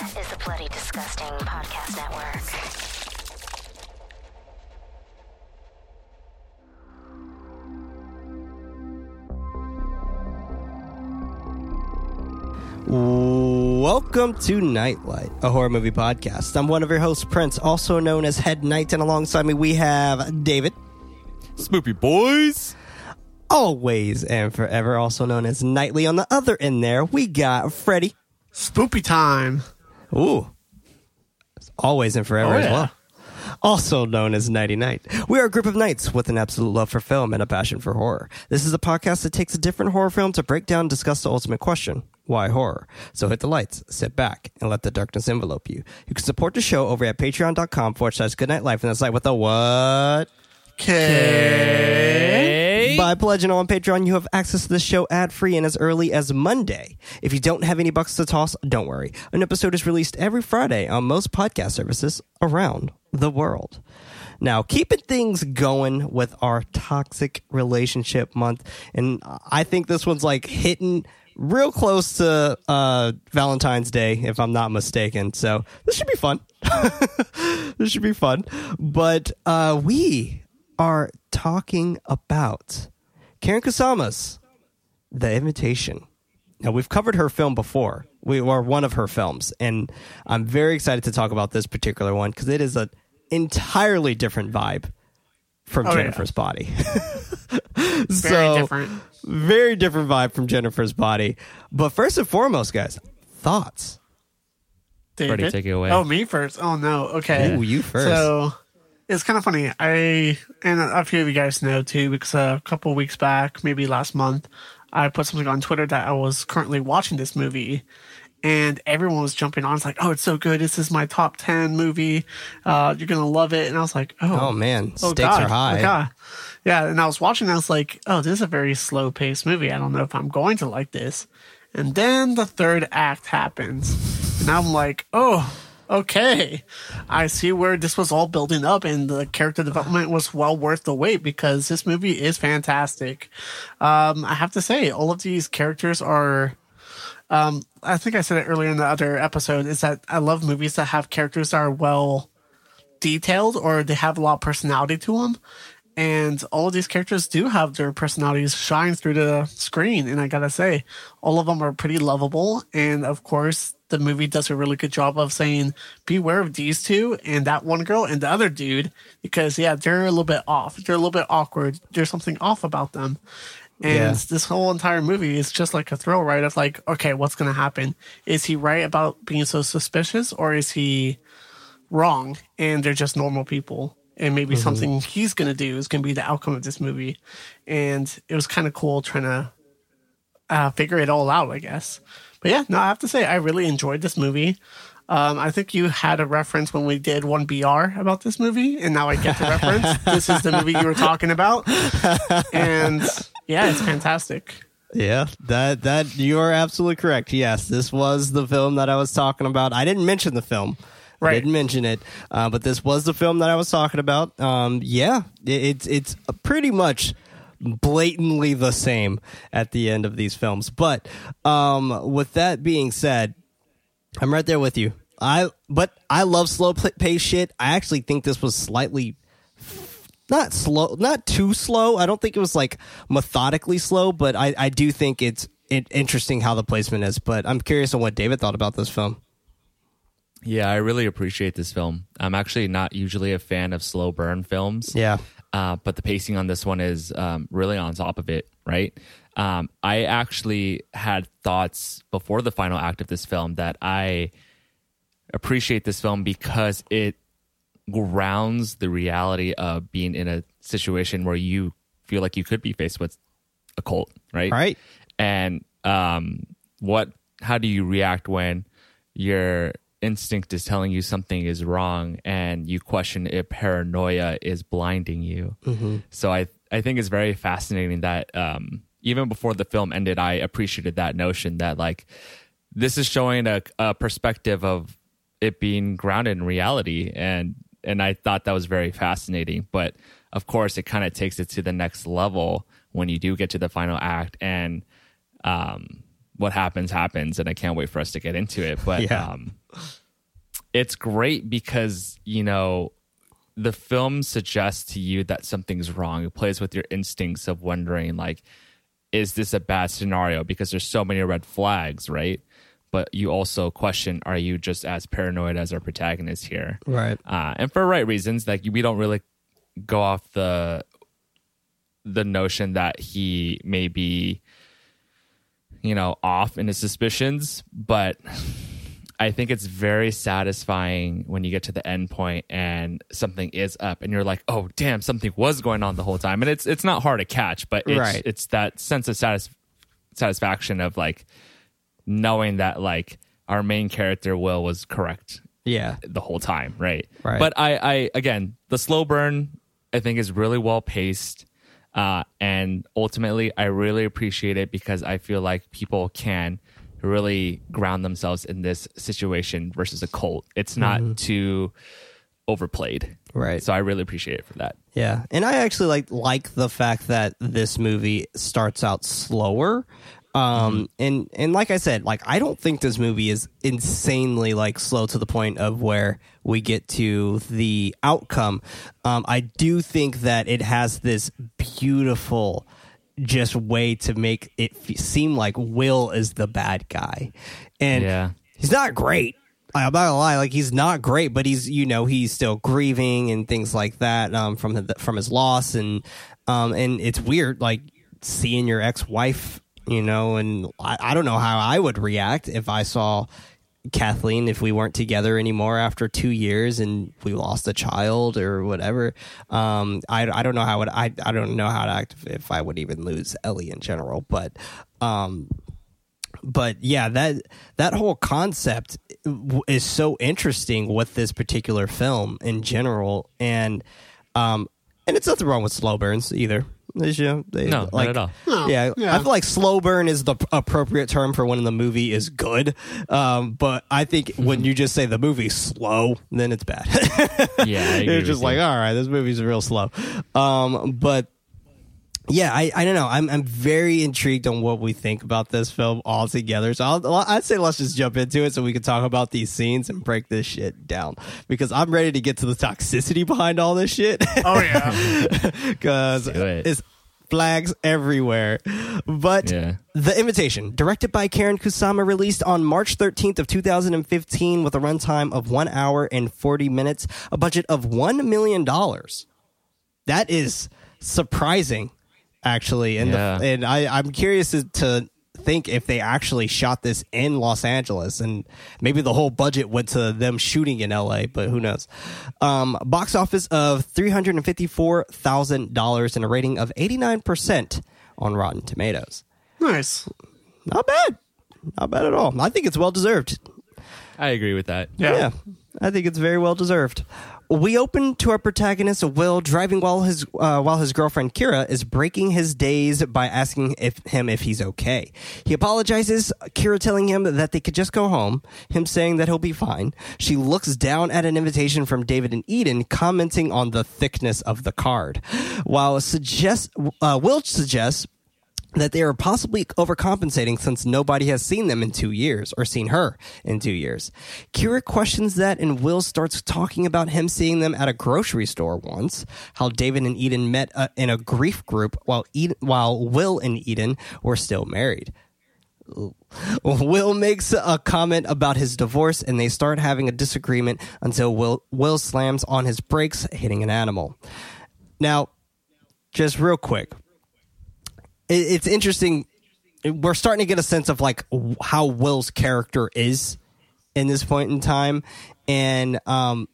is the Bloody Disgusting Podcast Network. Welcome to KnightLight, a horror movie podcast. I'm one of your hosts, Prince, also known as Head Knight, and alongside me we have David, Spoopy boys. always and forever, also known as Nightly. On the other end there, we got Freddy. Spoopy time. Ooh, always and forever Oh, as well. Also known as Nighty Night. We are a group of knights with an absolute love for film and a passion for horror. This is a podcast that takes a different horror film to break down and discuss the ultimate question. Why horror? So hit the lights, sit back, and let the darkness envelope you. You can support the show over at patreon.com forward slash goodnight life, and that's like with a what? By pledging on Patreon, you have access to this show ad free and as early as Monday. If you don't have any bucks to toss, don't worry. An episode is released every Friday on most podcast services around the world. Now, keeping things going with our toxic relationship month, and I think this one's like hitting real close to uh, Valentine's Day, if I'm not mistaken. So this should be fun. this should be fun. But uh, we are talking about Karyn Kusama's The Invitation. Now we've covered her film before. We are one of her films, and I'm very excited to talk about this particular one because it is an entirely different vibe from Oh, yeah. Jennifer's Body. Very So, different. Very different vibe from Jennifer's Body. But first and foremost, guys, thoughts. David? Freddy, take it away. Oh, me first. Oh no. Okay. Ooh, you first. So it's kind of funny. I and a few of you guys know too because a couple weeks back, maybe last month, I put something on Twitter that I was currently watching this movie. And everyone was jumping on. It's like, oh, it's so good. This is my top 10 movie. Uh, you're going to love it. And I was like, oh, Oh man, Oh, stakes God. are high. Oh, God. Yeah, and I was watching. and I was like, "Oh, this is a very slow paced movie. I don't know if I'm going to like this." And then the third act happens, and I'm like, "Oh, okay. I see where this was all building up, and the character development was well worth the wait because this movie is fantastic." Um, I have to say, all of these characters are um, I think I said it earlier in the other episode is that I love movies that have characters that are well detailed or they have a lot of personality to them. And all of these characters do have their personalities shine through the screen. And I gotta say, all of them are pretty lovable. And of course, the movie does a really good job of saying, beware of these two and that one girl and the other dude, because yeah, they're a little bit off. They're a little bit awkward. There's something off about them. And Yeah. this whole entire movie is just like a thrill ride of like, okay, what's going to happen? Is he right about being so suspicious or is he wrong and they're just normal people? And maybe something he's going to do is going to be the outcome of this movie. And it was kind of cool trying to uh, figure it all out, I guess. But yeah, no, I have to say, I really enjoyed this movie. Um, I think you had a reference when we did one BR about this movie, and now I get the reference. This is the movie you were talking about, and yeah, it's fantastic. Yeah, that that you are absolutely correct. Yes, this was the film that I was talking about. I didn't mention the film. I Right. didn't mention it, uh, but this was the film that I was talking about. Um, yeah, it, it's it's pretty much blatantly the same at the end of these films. But um, with that being said, I'm right there with you. I but I love slow pace shit. I actually think this was slightly not slow, not too slow. I don't think it was like methodically slow, but I, I do think it's it, interesting how the placement is. But I'm curious on what David thought about this film. Yeah, I really appreciate this film. I'm actually not usually a fan of slow burn films. Yeah, uh, but the pacing on this one is um, really on top of it, right? Um, I actually had thoughts before the final act of this film that I appreciate this film because it grounds the reality of being in a situation where you feel like you could be faced with a cult, right? right. and um, what how do you react when your instinct is telling you something is wrong and you question if paranoia is blinding you. So i i think it's very fascinating that um, even before the film ended i appreciated that notion that like this is showing a, a perspective of it being grounded in reality. And and i thought that was very fascinating. But of course it kind of takes it to the next level when you do get to the final act and um what happens happens, and I can't wait for us to get into it. But Yeah. um, it's great because you know the film suggests to you that something's wrong. It plays with your instincts of wondering like, is this a bad scenario? Because there's so many red flags, right? But you also question, are you just as paranoid as our protagonist here? Right. uh, and for right reasons. Like we don't really go off the the notion that he may be, you know, off in his suspicions, but I think it's very satisfying when you get to the end point and something is up, and you're like, "Oh, damn, something was going on the whole time." And it's it's not hard to catch, but it's Right. it's that sense of satis- satisfaction of like knowing that like our main character Will was correct Yeah. the whole time, right? Right. But I, I again, the slow burn I think is really well paced, uh, and ultimately I really appreciate it because I feel like people can really ground themselves in this situation versus a cult. It's not too overplayed, Right. So I really appreciate it for that. Yeah, and I actually like like the fact that this movie starts out slower. Um and and like I said, like I don't think this movie is insanely like slow to the point of where we get to the outcome. Um I do think that it has this beautiful just way to make it f- seem like Will is the bad guy. And Yeah. he's not great. I'm not gonna lie, like he's not great, but he's you know he's still grieving and things like that um, from the, from his loss and um, and it's weird like seeing your ex wife, you know, and I, I don't know how I would react if I saw Kathleen if we weren't together anymore after two years and we lost a child or whatever. Um, I I don't know how would I I don't know how to act if, I would even lose Ellie in general, but um, but yeah, that that whole concept is so interesting with this particular film in general, and um, and it's nothing wrong with slow burns either. Is, you know, they- No, not at all. No, Yeah, yeah. I feel like slow burn is the appropriate term for when the movie is good. Um, but I think when you just say the movie's slow, then it's bad. Yeah, I agree You're with just you. like, all right, this movie's real slow. Um, but yeah, I, I don't know. I'm I'm very intrigued on what we think about this film altogether. So I'll, I'd say let's just jump into it so we can talk about these scenes and break this shit down because I'm ready to get to the toxicity behind all this shit Oh yeah. because it. it's flags everywhere. But Yeah. The Invitation, directed by Karyn Kusama, released on March 13th of 2015 with a runtime of 1 hour and 40 minutes, a budget of 1 million dollars. That is surprising actually and Yeah. the, and I I'm curious to, to think if they actually shot this in Los Angeles and maybe the whole budget went to them shooting in LA, but who knows. Um, box office of $354,000 and a rating of 89% on Rotten Tomatoes. nice. Not bad. Not bad at all. I think it's well deserved. I agree with that. Yeah. Yeah, I think it's very well deserved. We open to our protagonist Will driving while his uh, while his girlfriend Kira is breaking his days by asking if him if he's okay. He apologizes, Kira telling him that they could just go home. Him saying that he'll be fine. She looks down at an invitation from David and Eden, commenting on the thickness of the card, while suggest uh, Will suggests that they are possibly overcompensating since nobody has seen them in two years or seen her in two years. Kira questions that and Will starts talking about him seeing them at a grocery store once, how David and Eden met uh, in a grief group while Eden, while Will and Eden were still married. Will makes a comment about his divorce and they start having a disagreement until Will Will slams on his brakes hitting an animal. Now, just real quick, it's interesting. We're starting to get a sense of like how Will's character is in this point in time, and um,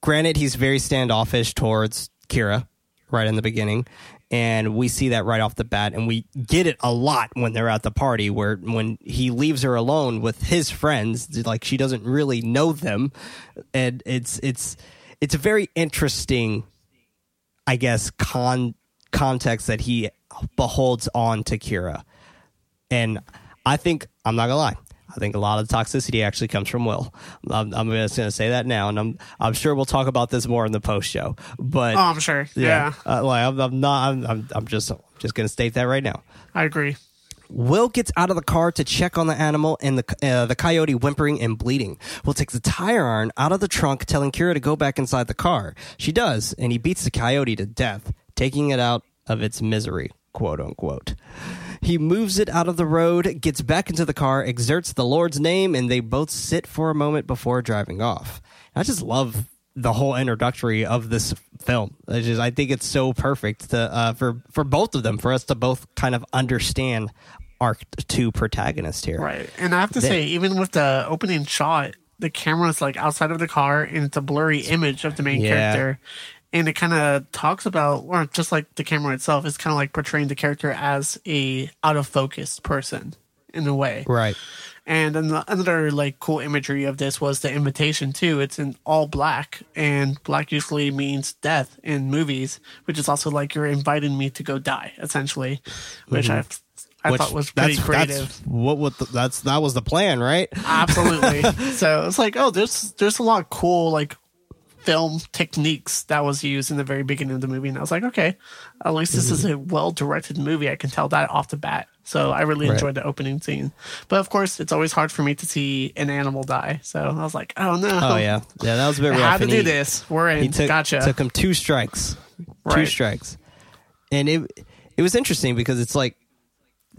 granted, he's very standoffish towards Kira right in the beginning, and we see that right off the bat, and we get it a lot when they're at the party where when he leaves her alone with his friends, like she doesn't really know them, and it's it's it's a very interesting I guess con context that he beholds on to Kira. And I think I'm not gonna lie. I think a lot of the toxicity actually comes from Will. I'm, I'm just gonna say that now, and I'm I'm sure we'll talk about this more in the post show. But Oh, I'm sure. Yeah, uh, like I'm, I'm not. I'm, I'm I'm just just gonna state that right now. I agree. Will gets out of the car to check on the animal and the uh, the coyote whimpering and bleeding. Will takes the tire iron out of the trunk, telling Kira to go back inside the car. She does, and he beats the coyote to death, taking it out of its misery, quote unquote. He moves it out of the road, gets back into the car, exerts the Lord's name, and they both sit for a moment before driving off. I just love the whole introductory of this film. I just I think it's so perfect to uh, for for both of them for us to both kind of understand our two protagonists here. Right. And I have to They- say, even with the opening shot, the camera's like outside of the car and it's a blurry image of the main Yeah. character. And it kind of talks about, or just like the camera itself, is kind of like portraying the character as a out of focus person in a way. Right. And then another like cool imagery of this was the invitation too. It's in all black, and black usually means death in movies, which is also like you're inviting me to go die, essentially, which mm-hmm. I I Which- thought was pretty that's, creative. That's what what the, that's that was the plan, right? Absolutely. so it's like, oh, there's there's a lot of cool like film techniques that was used in the very beginning of the movie, and I was like, okay, at least this is a mm-hmm. well directed movie. I can tell that off the bat. So I really Right. enjoyed the opening scene. But of course, it's always hard for me to see an animal die. So I was like, oh no. Oh yeah, yeah, that was a bit I rough. had to do he- this. We're in. He took gotcha. took him two strikes, two strikes, and it it was interesting because it's like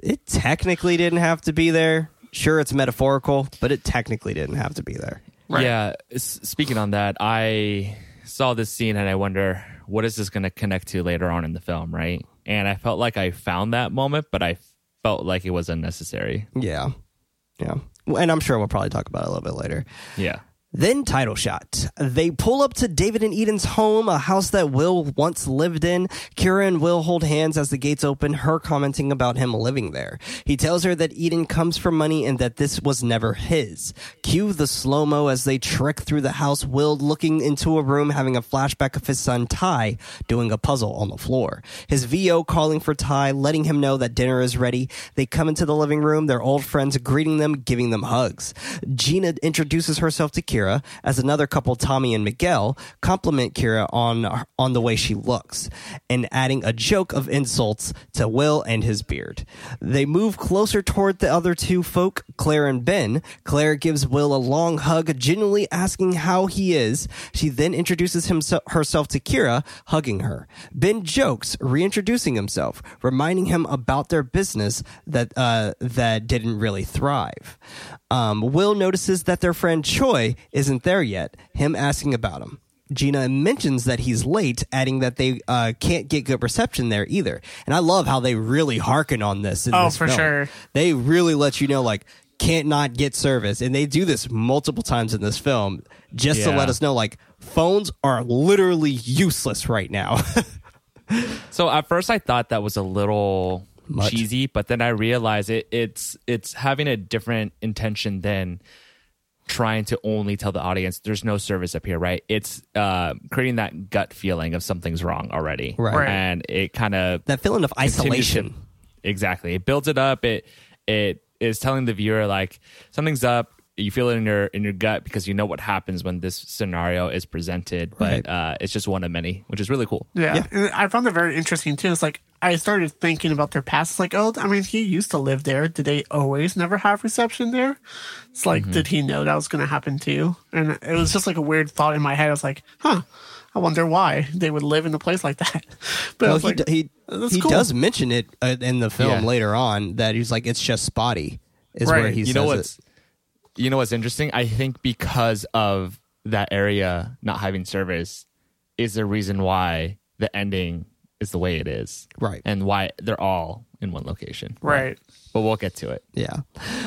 it technically didn't have to be there. Sure, it's metaphorical, but it technically didn't have to be there. Right. Yeah. s- Speaking on that, I saw this scene and I wonder what is this going to connect to later on in the film, right? And I felt like I found that moment, but I felt like it was unnecessary. Yeah, yeah, and I'm sure we'll probably talk about it a little bit later. Yeah. Then title shot. They pull up to David and Eden's home, a house that Will once lived in. Kira and Will hold hands as the gates open, her commenting about him living there. He tells her that Eden comes for money and that this was never his. Cue the slow-mo as they trek through the house, Will looking into a room having a flashback of his son Ty doing a puzzle on the floor. His VO calling for Ty, letting him know that dinner is ready. They come into the living room, their old friends greeting them, giving them hugs. Gina introduces herself to Kira as another couple, Tommy and Miguel, compliment Kira on on the way she looks and adding a joke of insults to Will and his beard. They move closer toward the other two folk, Claire and Ben. Claire gives Will a long hug, genuinely asking how he is. She then introduces himself herself to Kira, hugging her. Ben jokes, reintroducing himself, reminding him about their business that uh, that didn't really thrive. Um, Will notices that their friend Choi isn't there yet, him asking about him. Gina mentions that he's late, adding that they uh, can't get good reception there either. And I love how they really harken on this. In Oh, this for film. sure. They really let you know, like, can't not get service. And they do this multiple times in this film just to let us know, like, phones are literally useless right now. So at first I thought that was a little Much. cheesy, but then I realize it, it's it's having a different intention than trying to only tell the audience there's no service up here, right? It's uh, creating that gut feeling of something's wrong already, Right. Right. And it kind of that feeling of continues to- isolation. exactly. It builds it up. It it is telling the viewer like something's up. You feel it in your in your gut because you know what happens when this scenario is presented, but Right. uh, it's just one of many, which is really cool. Yeah. Yeah. I found it very interesting too. It's like I started thinking about their past. It's like, oh, I mean, he used to live there. Did they always never have reception there? It's like, did he know that was going to happen too? And it was just like a weird thought in my head. I was like, huh, I wonder why they would live in a place like that. But Well, he, like, d- he, that's he cool. does mention it uh, in the film Yeah. later on that he's like, it's just spotty, is where Right. he you says know it. what's you know what's interesting i think because of that area not having service is the reason why the ending is the way it is Right. and why they're all in one location right. but we'll get to it Yeah.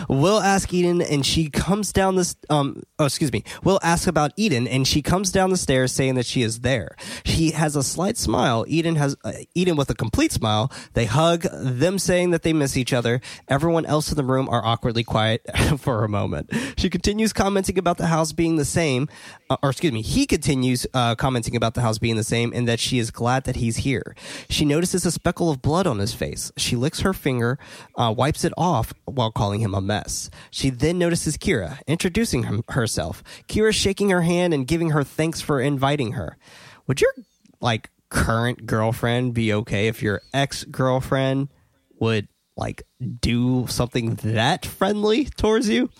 Will ask Eden and she comes down this um oh excuse me. Will ask about Eden and she comes down the stairs saying that she is there. She has a slight smile. Eden has uh, Eden with a complete smile. They hug, them saying that they miss each other. Everyone else in the room are awkwardly quiet for a moment. She continues commenting about the house being the same uh, or excuse me, he continues uh, commenting about the house being the same and that she is glad that he's here. She notices a speckle of blood on his face. She licks her finger, uh, wipes it off while calling him a mess. She then notices Kira, introducing him, herself. Kira shaking her hand and giving her thanks for inviting her. Would your like current girlfriend be okay if your ex girlfriend would like do something that friendly towards you.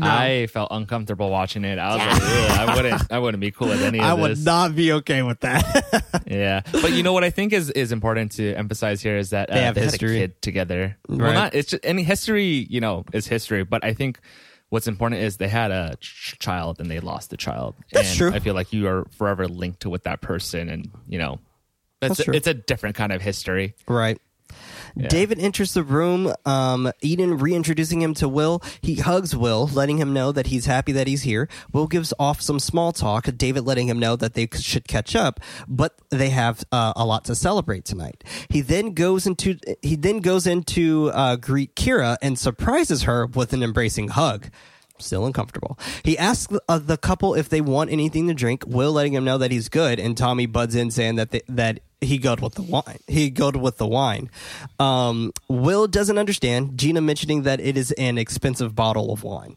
I felt uncomfortable watching it. I was like, I wouldn't, I wouldn't be cool with any of I this. would not be okay with that. Yeah, but you know what I think is is important to emphasize here is that uh, They have a history. kid together. Right. Well, not it's just any history. You know, is history. But I think what's important is they had a ch- child and they lost the child. That's and true. I feel like you are forever linked to with that person, and you know, it's That's true. it's a different kind of history. Right. David enters the room. Um, Eden reintroducing him to Will. He hugs Will, letting him know that he's happy that he's here. Will gives off some small talk. David letting him know that they should catch up, but they have uh, a lot to celebrate tonight. He then goes into he then goes into uh, greet Kira and surprises her with an embracing hug. Still uncomfortable. He asks uh, the couple if they want anything to drink. Will letting him know that he's good, and Tommy buds in saying that they, that he good with the wine. He good with the wine. Um, Will doesn't understand. Gina mentioning that it is an expensive bottle of wine.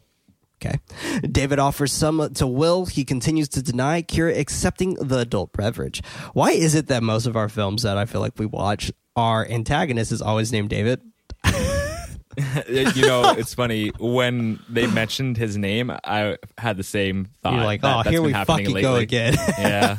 Okay. David offers some to Will. He continues to deny Kira accepting the adult beverage. Why is it that most of our films that I feel like we watch, our antagonist is always named David? you know, it's funny when they mentioned his name. I had the same thought. You're like, oh, that's here we fucking go lately." again. Yeah,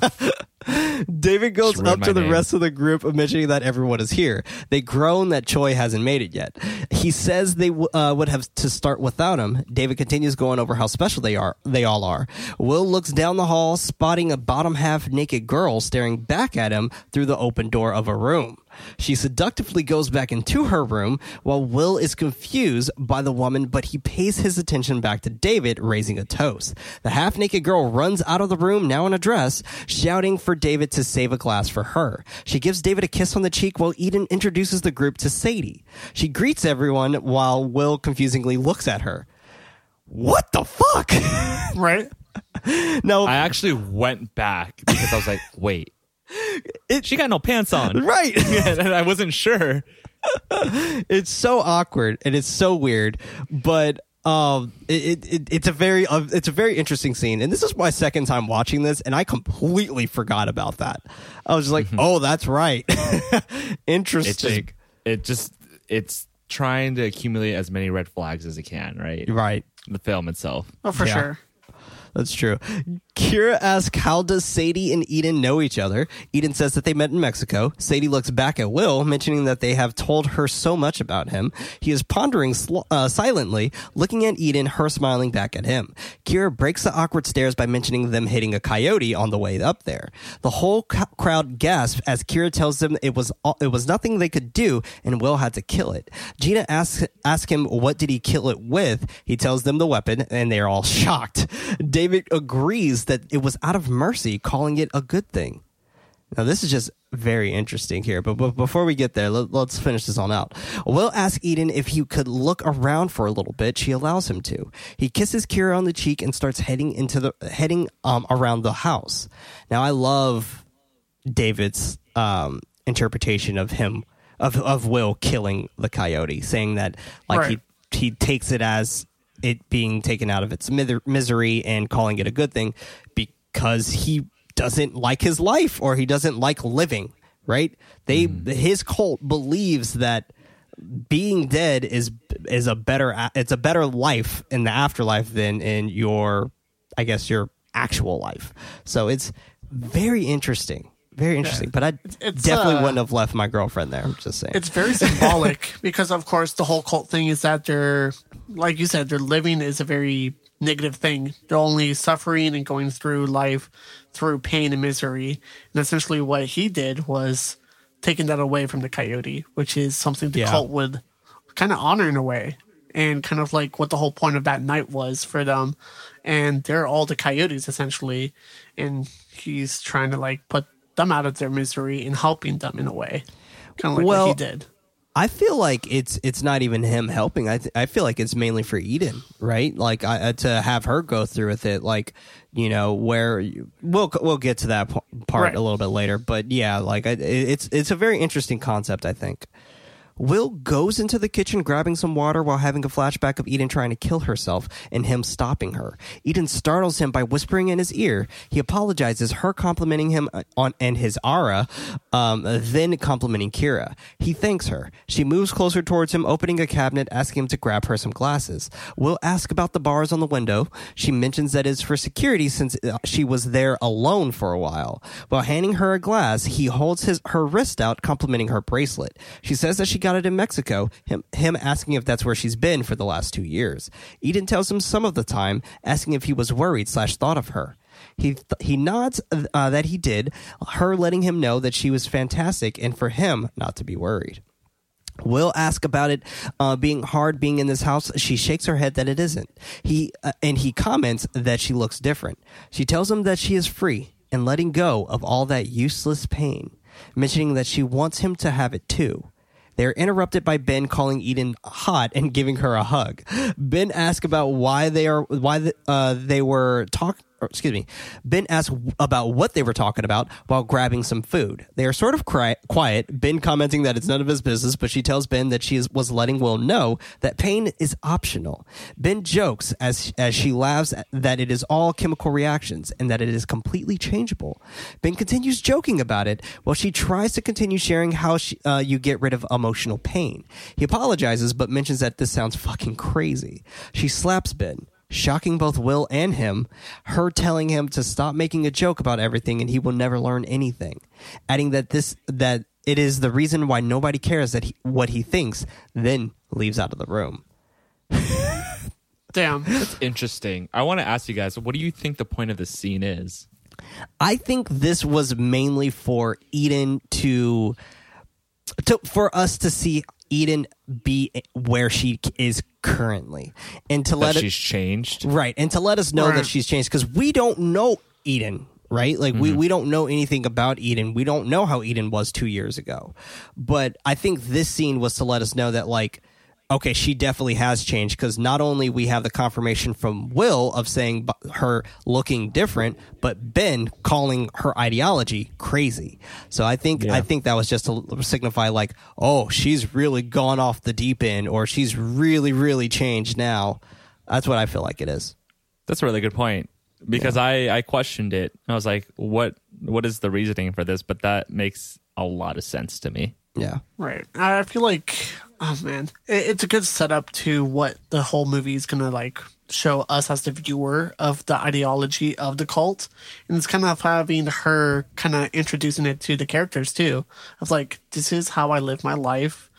David goes up to the name. rest of the group, mentioning that everyone is here. They groan that Choi hasn't made it yet. He says they w- uh, would have to start without him. David continues going over how special they are. They all are. Will looks down the hall, spotting a bottom half naked girl staring back at him through the open door of a room. She seductively goes back into her room while Will is confused by the woman, but he pays his attention back to David, raising a toast. The half naked girl runs out of the room, now in a dress, shouting for David to save a glass for her. She gives David a kiss on the cheek while Eden introduces the group to Sadie. She greets everyone while Will confusingly looks at her. What the fuck? Right? no, I actually went back because I was like, wait, she got no pants on, right. and I wasn't sure. it's so awkward and it's so weird but um it, it, it it's a very uh, it's a very interesting scene and this is my second time watching this and i completely forgot about that i was just like oh that's right It interesting just, it just, it's trying to accumulate as many red flags as it can, right? right The film itself. Oh, for Yeah. sure. That's true. Kira asks, How does Sadie and Eden know each other? Eden says that they met in Mexico. Sadie looks back at Will, mentioning that they have told her so much about him. He is pondering sl- uh, silently, looking at Eden, her smiling back at him. Kira breaks the awkward stares by mentioning them hitting a coyote on the way up there. The whole crowd gasps as Kira tells them it was all- it was nothing they could do, and Will had to kill it. Gina asks asks him what did he kill it with. He tells them the weapon, and they are all shocked. David agrees that it was out of mercy, calling it a good thing. Now, this is just very interesting here, but, but before we get there, let, let's finish this on out. Will asks Eden if he could look around for a little bit. She allows him to. He kisses Kira on the cheek and starts heading into the heading um, around the house. Now, I love David's um, interpretation of him of of Will killing the coyote, saying that like Right. he he takes it as it being taken out of its misery and calling it a good thing because he doesn't like his life or he doesn't like living right? They mm-hmm. his cult believes that being dead is is a better it's a better life in the afterlife than in your i guess your actual life. So it's very interesting very interesting but i it's, definitely uh, wouldn't have left my girlfriend there i'm just saying It's very symbolic because, of course, the whole cult thing is that they're, like you said, their living is a very negative thing. They're only suffering and going through life through pain and misery. And essentially, what he did was taking that away from the coyote, which is something the Yeah. cult would kind of honor in a way. And kind of like what the whole point of that night was for them. And they're all the coyotes essentially. And he's trying to like put them out of their misery and helping them in a way. Kind of like Well, what he did. I feel like it's it's not even him helping. I th- I feel like it's mainly for Eden, right? Like I, uh, to have her go through with it, like you know where you, we'll we'll get to that p- part Right. a little bit later. But yeah, like I, it's it's a very interesting concept. I think. Will goes into the kitchen grabbing some water while having a flashback of Eden trying to kill herself and him stopping her. Eden startles him by whispering in his ear. He apologizes, her complimenting him on and his aura, um, then complimenting Kira. He thanks her. She moves closer towards him, opening a cabinet, asking him to grab her some glasses. Will asks about the bars on the window. She mentions that it's for security since uh, she was there alone for a while. While handing her a glass, he holds his her wrist out, complimenting her bracelet. She says that she got it in Mexico, him, him asking if that's where she's been for the last two years. Eden tells him some of the time, asking if he was worried slash thought of her. He he nods uh, that he did, her letting him know that she was fantastic and for him not to be worried. Will ask about it uh, being hard being in this house. She shakes her head that it isn't. He uh, and he comments that she looks different. She tells him that she is free and letting go of all that useless pain, mentioning that she wants him to have it too. They're interrupted by Ben calling Eden hot and giving her a hug. Ben asks about why they are why uh, they were talk. Or, excuse me. Ben asks about what they were talking about while grabbing some food. They are sort of cri- quiet. Ben commenting that it's none of his business, but she tells Ben that she is, was letting Will know that pain is optional. Ben jokes as as she laughs that it is all chemical reactions and that it is completely changeable. Ben continues joking about it while she tries to continue sharing how she, uh, you get rid of emotional pain. He apologizes but mentions that this sounds fucking crazy. She slaps Ben shocking both Will and him, her telling him to stop making a joke about everything and he will never learn anything. Adding that this that it is the reason why nobody cares that he, what he thinks, then leaves out of the room. Damn. That's interesting. I want to ask you guys, what do you think the point of the scene is? I think this was mainly for Eden to to for us to see Eden be where she is currently and to That let it she's changed. Right. And to let us know Right. that she's changed because we don't know Eden, right? Like we, mm-hmm. we don't know anything about Eden. We don't know how Eden was two years ago. But I think this scene was to let us know that like, okay, she definitely has changed because not only we have the confirmation from Will of saying bu- her looking different, but Ben calling her ideology crazy. So I think I think that was just to signify like, oh, she's really gone off the deep end, or she's really really changed now. That's what I feel like it is. That's a really good point because I I questioned it. I was like, what what is the reasoning for this? But that makes a lot of sense to me. Yeah. Right. I feel like, oh man, it, it's a good setup to what the whole movie is gonna like show us as the viewer of the ideology of the cult, and it's kind of having her kind of introducing it to the characters too. Of like, this is how I live my life.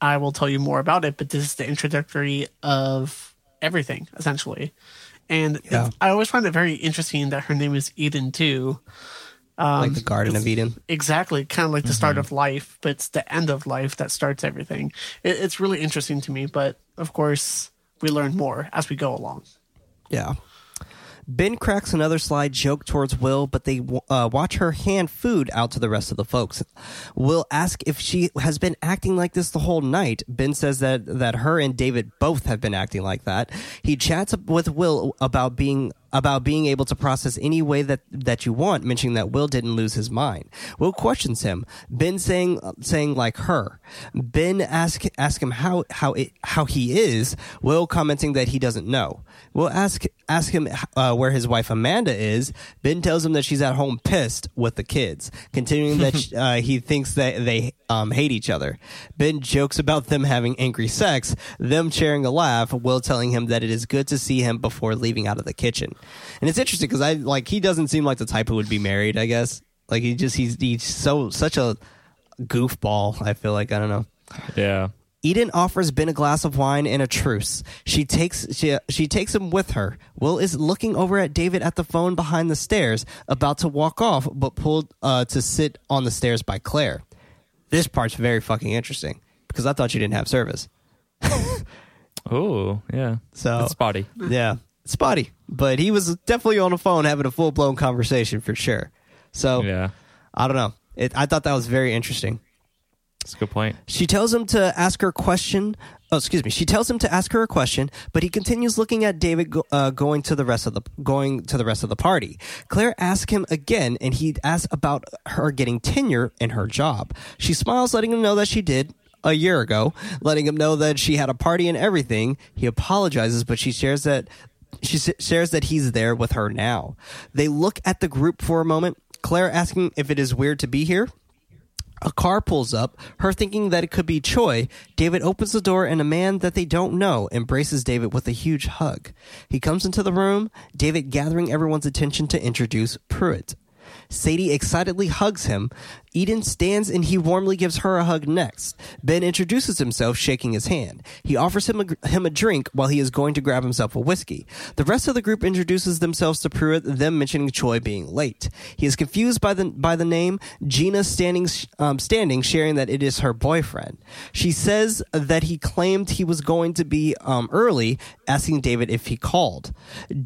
I will tell you more about it, but this is the introductory of everything essentially. And Yeah. I always find it very interesting that her name is Eden too. Like the Garden of Eden. Exactly, kind of like the start of life, but it's the end of life that starts everything. It, it's really interesting to me, but of course, we learn more as we go along. Yeah. Ben cracks another slide joke towards Will, but they uh, watch her hand food out to the rest of the folks. Will ask if she has been acting like this the whole night. Ben says that that her and David both have been acting like that. He chats with Will about being about being able to process any way that that you want, mentioning that Will didn't lose his mind. Will questions him. Ben saying saying like her. Ben ask ask him how how it how he is. Will commenting that he doesn't know. Will ask ask him uh, where his wife Amanda is. Ben tells him that she's at home pissed with the kids, continuing that uh, he thinks that they um, hate each other. Ben jokes about them having angry sex, them sharing a laugh. Will telling him that it is good to see him before leaving out of the kitchen. And it's interesting because I like he doesn't seem like the type who would be married. I guess like he just he's he's so such a goofball. I feel like I don't know. Yeah. Eden offers Ben a glass of wine and a truce. She takes she she takes him with her. Will is looking over at David at the phone behind the stairs, about to walk off, but pulled uh, to sit on the stairs by Claire. This part's very fucking interesting because I thought you didn't have service. Oh, yeah. So It's spotty. yeah, spotty, but he was definitely on the phone having a full blown conversation for sure. So Yeah. I don't know. It, I thought that was very interesting. That's a good point. She tells him to ask her question. Oh, excuse me. She tells him to ask her a question, but he continues looking at David uh, going to the rest of the going to the rest of the party. Claire asks him again, and he asks about her getting tenure in her job. She smiles, letting him know that she did. a year ago, letting him know that she had a party and everything. He apologizes, but she shares that she shares that he's there with her now. They look at the group for a moment. Claire asking if it is weird to be here. A car pulls up, her thinking that it could be Choi. David opens the door and a man that they don't know embraces David with a huge hug. He comes into the room, David gathering everyone's attention to introduce Pruitt. Sadie excitedly hugs him. Eden stands and he warmly gives her a hug next. Ben introduces himself, shaking his hand. He offers him a, him a drink while he is going to grab himself a whiskey. The rest of the group introduces themselves to Pruitt, them mentioning Choi being late. He is confused by the by the name. Gina standing um, standing, sharing that it is her boyfriend. She says that he claimed he was going to be um, early, asking David if he called.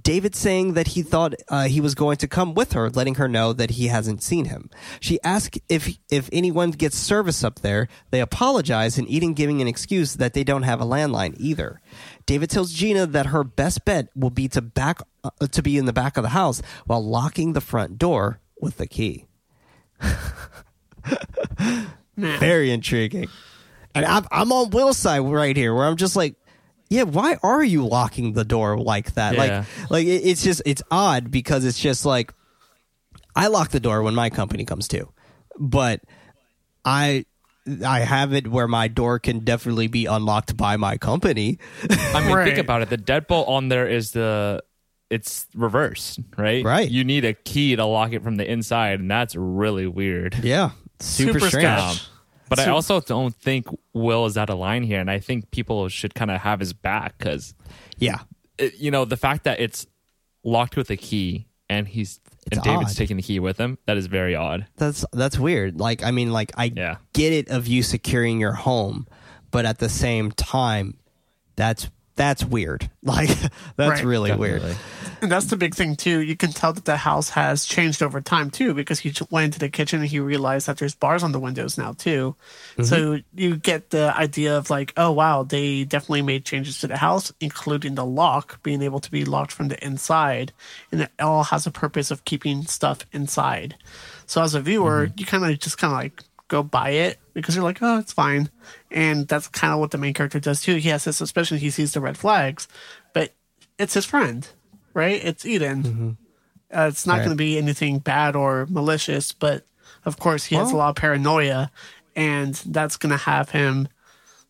David saying that he thought uh, he was going to come with her, letting her know that he hasn't seen him. She asks if if anyone gets service up there. They apologize, and even giving an excuse that they don't have a landline either. David tells Gina that her best bet will be to back uh, to be in the back of the house while locking the front door with the key. Very intriguing. And I'm, I'm on Will's side right here, where I'm just like, yeah, why are you locking the door like that? Yeah. Like, like it, it's just it's odd because it's just like I lock the door when my company comes to, but I I have it where my door can definitely be unlocked by my company. I mean, Right. think about it. The deadbolt on there is the it's reverse, right? Right. You need a key to lock it from the inside, and that's really weird. yeah, super, Super strange. sketch. But I also don't think Will is out of line here, and I think people should kind of have his back because Yeah, you know the fact that it's locked with a key and he's It's and David's odd. taking the key with him. That is very odd. that's that's weird. Like, I mean, like I Yeah. get it of you securing your home, but at the same time, that's that's weird. Like, that's Right. really weird. And that's the big thing too. You can tell that the house has changed over time too, because he went into the kitchen and he realized that there's bars on the windows now too. Mm-hmm. So you get the idea of like, oh wow, they definitely made changes to the house, including the lock being able to be locked from the inside, and it all has a purpose of keeping stuff inside. So as a viewer, mm-hmm. you kind of just kind of like go by it because you're like, oh, it's fine, and that's kind of what the main character does too. He has this suspicion, he sees the red flags, but it's his friend, right? It's Eden. Uh, it's not Right. going to be anything bad or malicious, but of course he has a lot of paranoia, and that's going to have him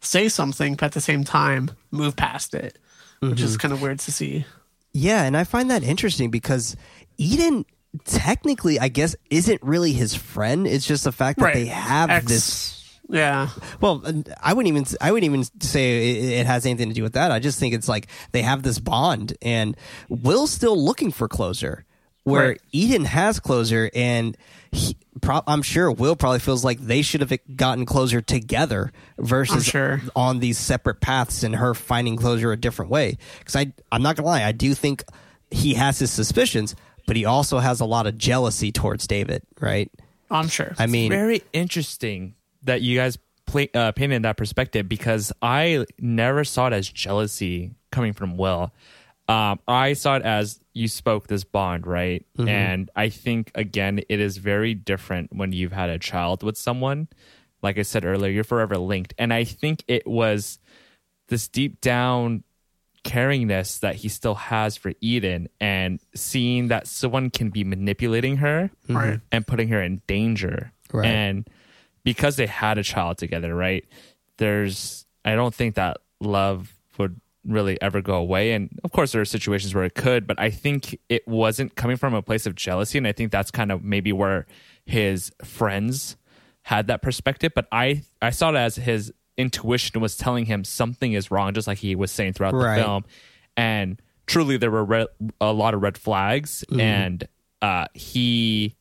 say something, but at the same time move past it, which is kind of weird to see. Yeah, and I find that interesting because Eden technically, I guess, isn't really his friend. It's just the fact that Right. they have Ex- this. Yeah, Well, I wouldn't even. I wouldn't even say it, it has anything to do with that. I just think it's like they have this bond, and Will's still looking for closure, where Right. Eden has closure, and he, pro- I'm sure Will probably feels like they should have gotten closure together versus sure. on these separate paths, and her finding closure a different way. Because I, I'm not gonna lie, I do think he has his suspicions, but he also has a lot of jealousy towards David, right? I'm sure. I mean, very interesting that you guys play, uh, painted that perspective because I never saw it as jealousy coming from Will. Um, I saw it as you spoke this bond, right? And I think again, it is very different when you've had a child with someone. Like I said earlier, you're forever linked, and I think it was this deep down caringness that he still has for Eden, and seeing that someone can be manipulating her Right. and putting her in danger. Right. And because they had a child together, right? There's, I don't think that love would really ever go away. And of course, there are situations where it could, but I think it wasn't coming from a place of jealousy. And I think that's kind of maybe where his friends had that perspective. But I, I saw it as his intuition was telling him something is wrong, just like he was saying throughout Right. the film. And truly, there were red, a lot of red flags, and uh, he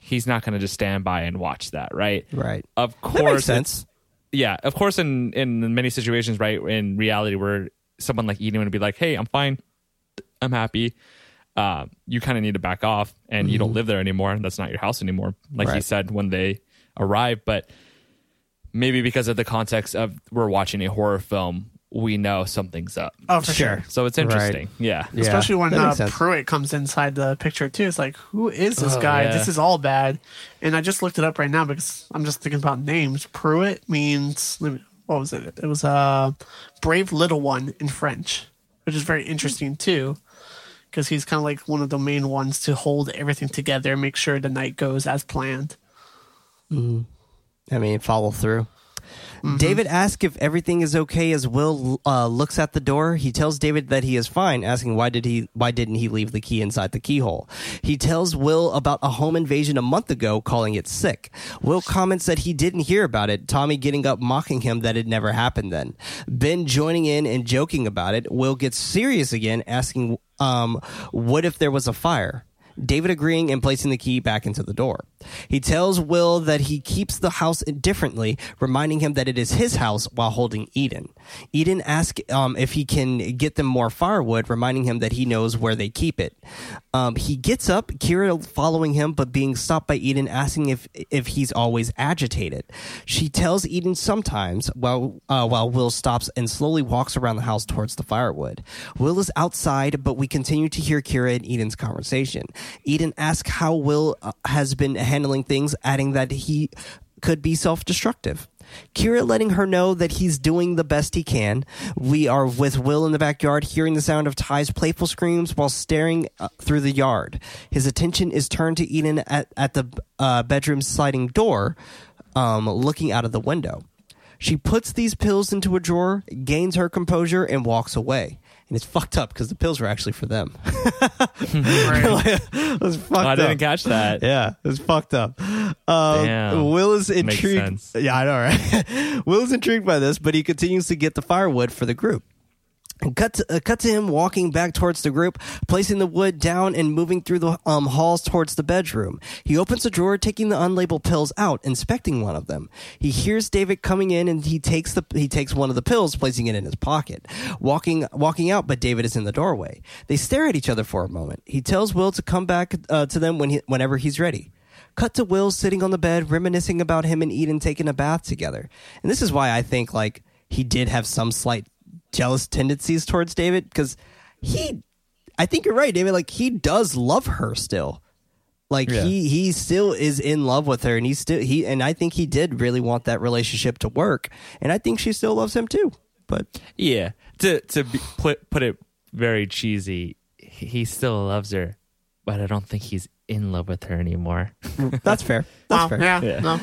he's not going to just stand by and watch that, right? right. Of That makes course, sense. yeah, of course. In in many situations, right, in reality, where someone like Eden would be like, "Hey, I'm fine, I'm happy." Uh, you kind of need to back off, and you don't live there anymore. That's not your house anymore, like he said when they arrived. But maybe because of the context of we're watching a horror film, we know something's up. Oh, for Sure. sure. So it's interesting. Yeah. Yeah, Especially when uh. Pruitt comes inside the picture too. It's like, who is this Oh, guy? yeah. This is all bad. And I just looked it up right now because I'm just thinking about names. Pruitt means what was it? It was a uh, brave little one in French, which is very interesting too, because he's kind of like one of the main ones to hold everything together, make sure the night goes as planned. I mean, follow through. David asks if everything is okay as Will uh, looks at the door. He tells David that he is fine, asking why did he why didn't he leave the key inside the keyhole. He tells Will about a home invasion a month ago, calling it sick. Will comments that he didn't hear about it. Tommy getting up mocking him that it never happened then. Ben joining in and joking about it. Will gets serious again, asking um, what if there was a fire. David agreeing and placing the key back into the door. He tells Will that he keeps the house differently, reminding him that it is his house while holding Eden. Eden asks um, if he can get them more firewood, reminding him that he knows where they keep it. Um, he gets up, Kira following him, but being stopped by Eden, asking if if he's always agitated. She tells Eden sometimes, while uh, while Will stops and slowly walks around the house towards the firewood. Will is outside, but we continue to hear Kira and Eden's conversation. Eden asks how Will uh, has been handling things, adding that he could be self destructive. Kira letting her know that he's doing the best he can. We are with Will in the backyard, hearing the sound of Ty's playful screams while staring uh, through the yard. His attention is turned to Eden at, at the uh, bedroom sliding door, um, looking out of the window. She puts these pills into a drawer, gains her composure, and walks away. And it's fucked up because the pills were actually for them. It was fucked I up. didn't catch that. Yeah, it was fucked up. Um, Damn. Will is Makes intrigued. sense. Yeah, I know, right? Will is intrigued by this, but he continues to get the firewood for the group. Cut to, uh, cut to him walking back towards the group, placing the wood down and moving through the um, halls towards the bedroom. He opens a drawer, taking the unlabeled pills out, inspecting one of them. He hears David coming in, and he takes the he takes one of the pills, placing it in his pocket. Walking walking out, but David is in the doorway. They stare at each other for a moment. He tells Will to come back uh, to them when he, whenever he's ready. Cut to Will sitting on the bed, reminiscing about him and Eden taking a bath together. And this is why I think like he did have some slight jealous tendencies towards David because he, I think you're right, David. Like he does love her still. Like Yeah. he he still is in love with her, and he still he and I think he did really want that relationship to work, and I think she still loves him too. But Yeah. To to be, put put it very cheesy, he he still loves her, but I don't think he's in love with her anymore. that's fair. That's Wow, fair. yeah, Yeah. no.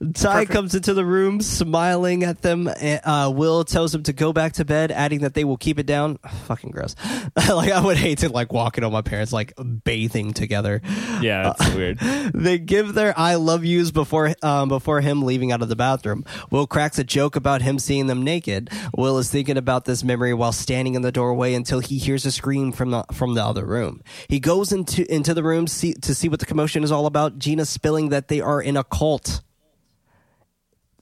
Ty Perfect. comes into the room smiling at them. Uh, Will tells him to go back to bed, adding that they will keep it down. Fucking gross. like I would hate to like walk in on my parents like bathing together. Yeah, it's weird. They give their "I love yous" before um, before him leaving out of the bathroom. Will cracks a joke about him seeing them naked. Will is thinking about this memory while standing in the doorway until he hears a scream from the from the other room. He goes into into the room see, to see what the commotion is all about. Gina spilling that they are in a cult.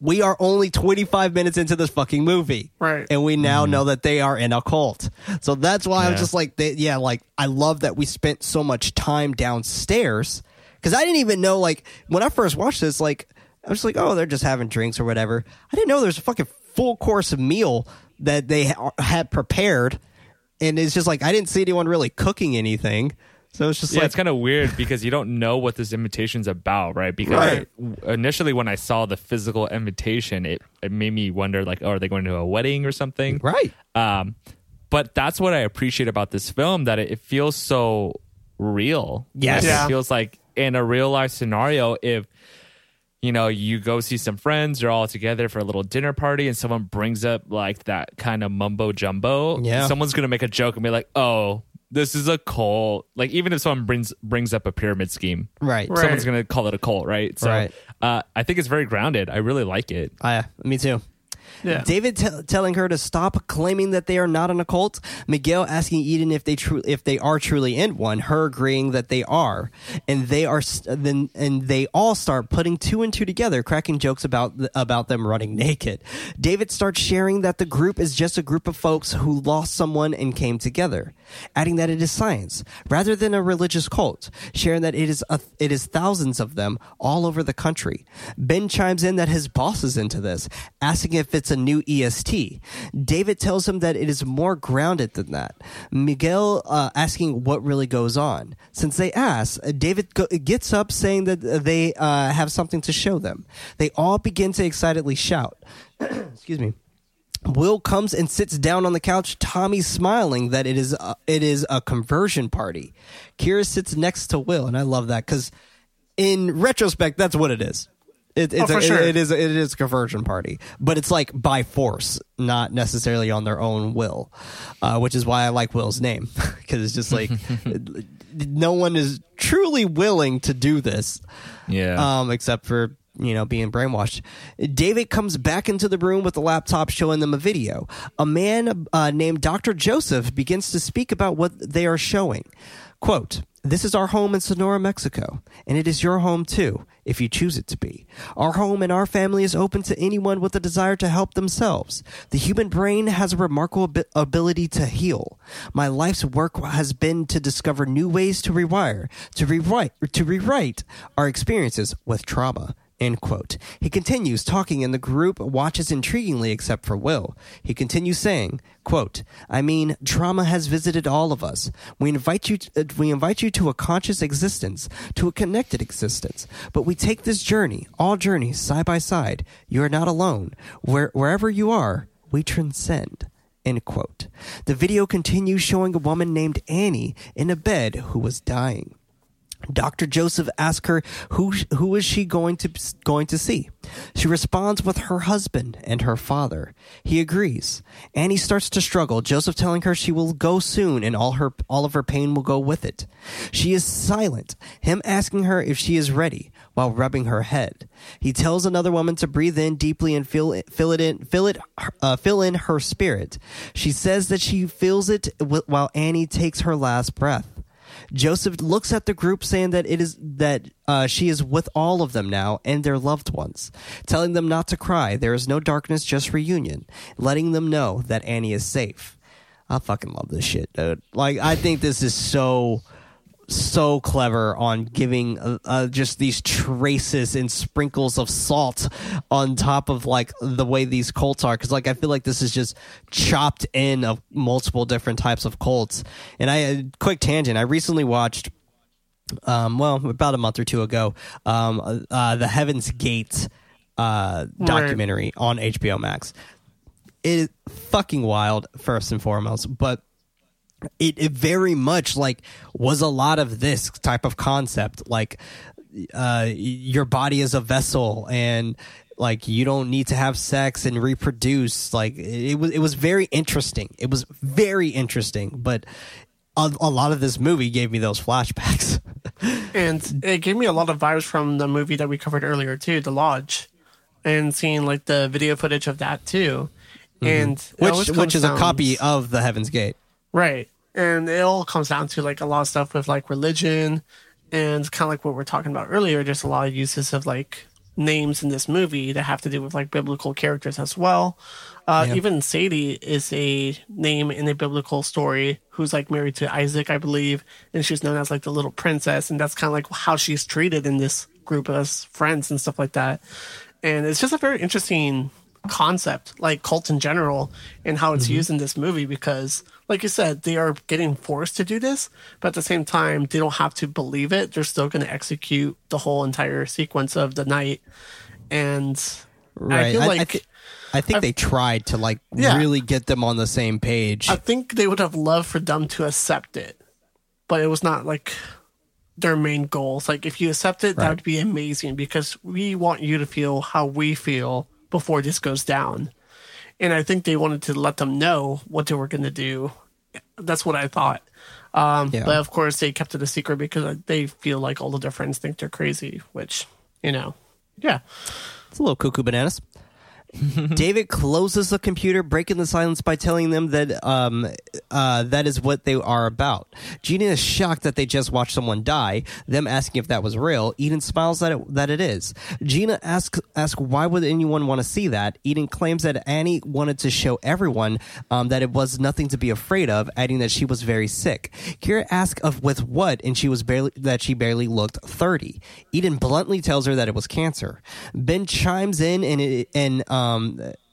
We are only 25 minutes into this fucking movie. Right. And we now mm-hmm. know that they are in a cult. So that's why I'm just like, they, yeah, like, I love that we spent so much time downstairs. Cause I didn't even know, like, when I first watched this, like, I was like, oh, they're just having drinks or whatever. I didn't know there's a fucking full course meal that they ha- had prepared. And it's just like, I didn't see anyone really cooking anything. So it's just Yeah, like, it's kind of weird because you don't know what this invitation's about, right? Because Right. initially, when I saw the physical invitation, it, it made me wonder, like, oh, are they going to a wedding or something? right. Um, but that's what I appreciate about this film that it, it feels so real. Yes. Yeah. It feels like in a real life scenario, if you know you go see some friends, you're all together for a little dinner party, and someone brings up like that kind of mumbo jumbo, Yeah. someone's gonna make a joke and be like, "Oh, this is a cult." Like even if someone brings brings up a pyramid scheme, Right. Right. someone's gonna call it a cult, right? So Right. Uh, I think it's very grounded. I really like it. Uh, me too. Yeah. David t- telling her to stop claiming that they are not in a cult. Miguel asking Eden if they tru- if they are truly in one. Her agreeing that they are, and they are s- then and they all start putting two and two together, cracking jokes about th- about them running naked. David starts sharing that the group is just a group of folks who lost someone and came together, adding that it is science rather than a religious cult. Sharing that it is a, it is thousands of them all over the country. Ben chimes in that his boss is into this, asking if it's a new EST. David tells him that it is more grounded than that. Miguel uh, asking what really goes on. Since they ask, David go- gets up saying that they uh, have something to show them. They all begin to excitedly shout. Excuse me. Will comes and sits down on the couch. Tommy smiling that it is a, it is a conversion party. Kira sits next to Will, and I love that because in retrospect, that's what it is. It, it's Oh, a, sure. it, it is it is a conversion party, but it's like by force, not necessarily on their own will, uh, which is why I like Will's name because it's just like no one is truly willing to do this Yeah. um, except for you know being brainwashed. David comes back into the room with the laptop, showing them a video. A man uh, named Doctor Joseph begins to speak about what they are showing. Quote. This is our home in Sonora, Mexico, and it is your home too, if you choose it to be. Our home and our family is open to anyone with a desire to help themselves. The human brain has a remarkable ability to heal. My life's work has been to discover new ways to rewire, to rewrite, to rewrite our experiences with trauma. End quote. He continues talking and the group watches intriguingly except for Will. He continues saying, quote, I mean, trauma has visited all of us. We invite you, uh, we invite you to a conscious existence, to a connected existence. But we take this journey, all journeys, side by side. You are not alone. Where, wherever you are, we transcend. End quote. The video continues showing a woman named Annie in a bed who was dying. Dr. Joseph asks her who who is she going to going to see. She responds with her husband and her father. He agrees. Annie starts to struggle, Joseph telling her she will go soon and all her all of her pain will go with it. She is silent, him asking her if she is ready while rubbing her head. He tells another woman to breathe in deeply and feel it, fill it in fill it uh, fill in her spirit. She says that she feels it wh- while Annie takes her last breath. Joseph looks at the group saying that it is that uh, she is with all of them now and their loved ones, telling them not to cry. There is no darkness, just reunion, letting them know that Annie is safe. I fucking love this shit, dude. Like, I think this is so so clever on giving uh, uh, just these traces and sprinkles of salt on top of like the way these cults are. Because like i feel like this is just chopped in of multiple different types of cults. And i uh, quick tangent i recently watched um well about a month or two ago um uh the heavens gate uh documentary on hbo max. It is fucking wild first and foremost but it, it very much like was a lot of this type of concept like uh your body is a vessel and like you don't need to have sex and reproduce like it was it was very interesting. It was very interesting but a, a lot of this movie gave me those flashbacks. And it gave me a lot of vibes from the movie that we covered earlier too, The Lodge, and seeing like the video footage of that too. And which which is a copy of the heavens gate right? And it all comes down to like a lot of stuff with like religion, and kind of like what we're talking about earlier. There's a lot of uses of like names in this movie that have to do with like biblical characters as well. Uh, Even Sadie is a name in a biblical story who's like married to Isaac, I believe, and she's known as like the little princess, and that's kind of like how she's treated in this group as friends and stuff like that. And it's just a very interesting concept, like cult in general, and how it's used in this movie because, like you said, they are getting forced to do this, but at the same time, they don't have to believe it. They're still going to execute the whole entire sequence of the night. And I feel like. thi- I think they tried to like Yeah. really get them on the same page I think they would have loved for them to accept it, but it was not like their main goals. Like if you accept it, that would be amazing because we want you to feel how we feel before this goes down. And I think they wanted to let them know what they were going to do. That's what I thought. Um, Yeah. But of course, they kept it a secret because they feel like all of their friends think they're crazy, which, you know, yeah. It's a little cuckoo bananas. David closes the computer, breaking the silence by telling them that um, uh, that is what they are about. Gina is shocked that they just watched someone die. Them asking if that was real. Eden smiles that it, that it is. Gina asks asks why would anyone want to see that. Eden claims that Annie wanted to show everyone um, that it was nothing to be afraid of, adding that she was very sick. Kira asks of with what, and she was barely that she barely looked thirty. Eden bluntly tells her that it was cancer. Ben chimes in and it, and um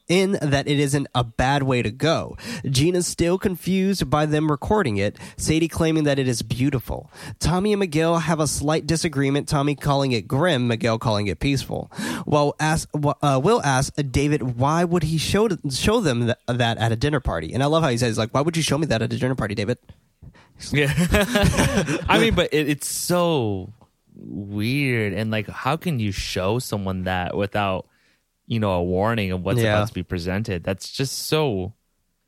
in that it isn't a bad way to go. Gina's still confused by them recording it, Sadie claiming that it is beautiful. Tommy and Miguel have a slight disagreement, Tommy calling it grim, Miguel calling it peaceful. Well, ask, uh, Will ask David why would he show, show them th- that at a dinner party? And I love how he says, like, why would you show me that at a dinner party, David? Yeah. I mean, but it, it's so weird. And like, how can you show someone that without, you know, a warning of what's Yeah. about to be presented? That's just so.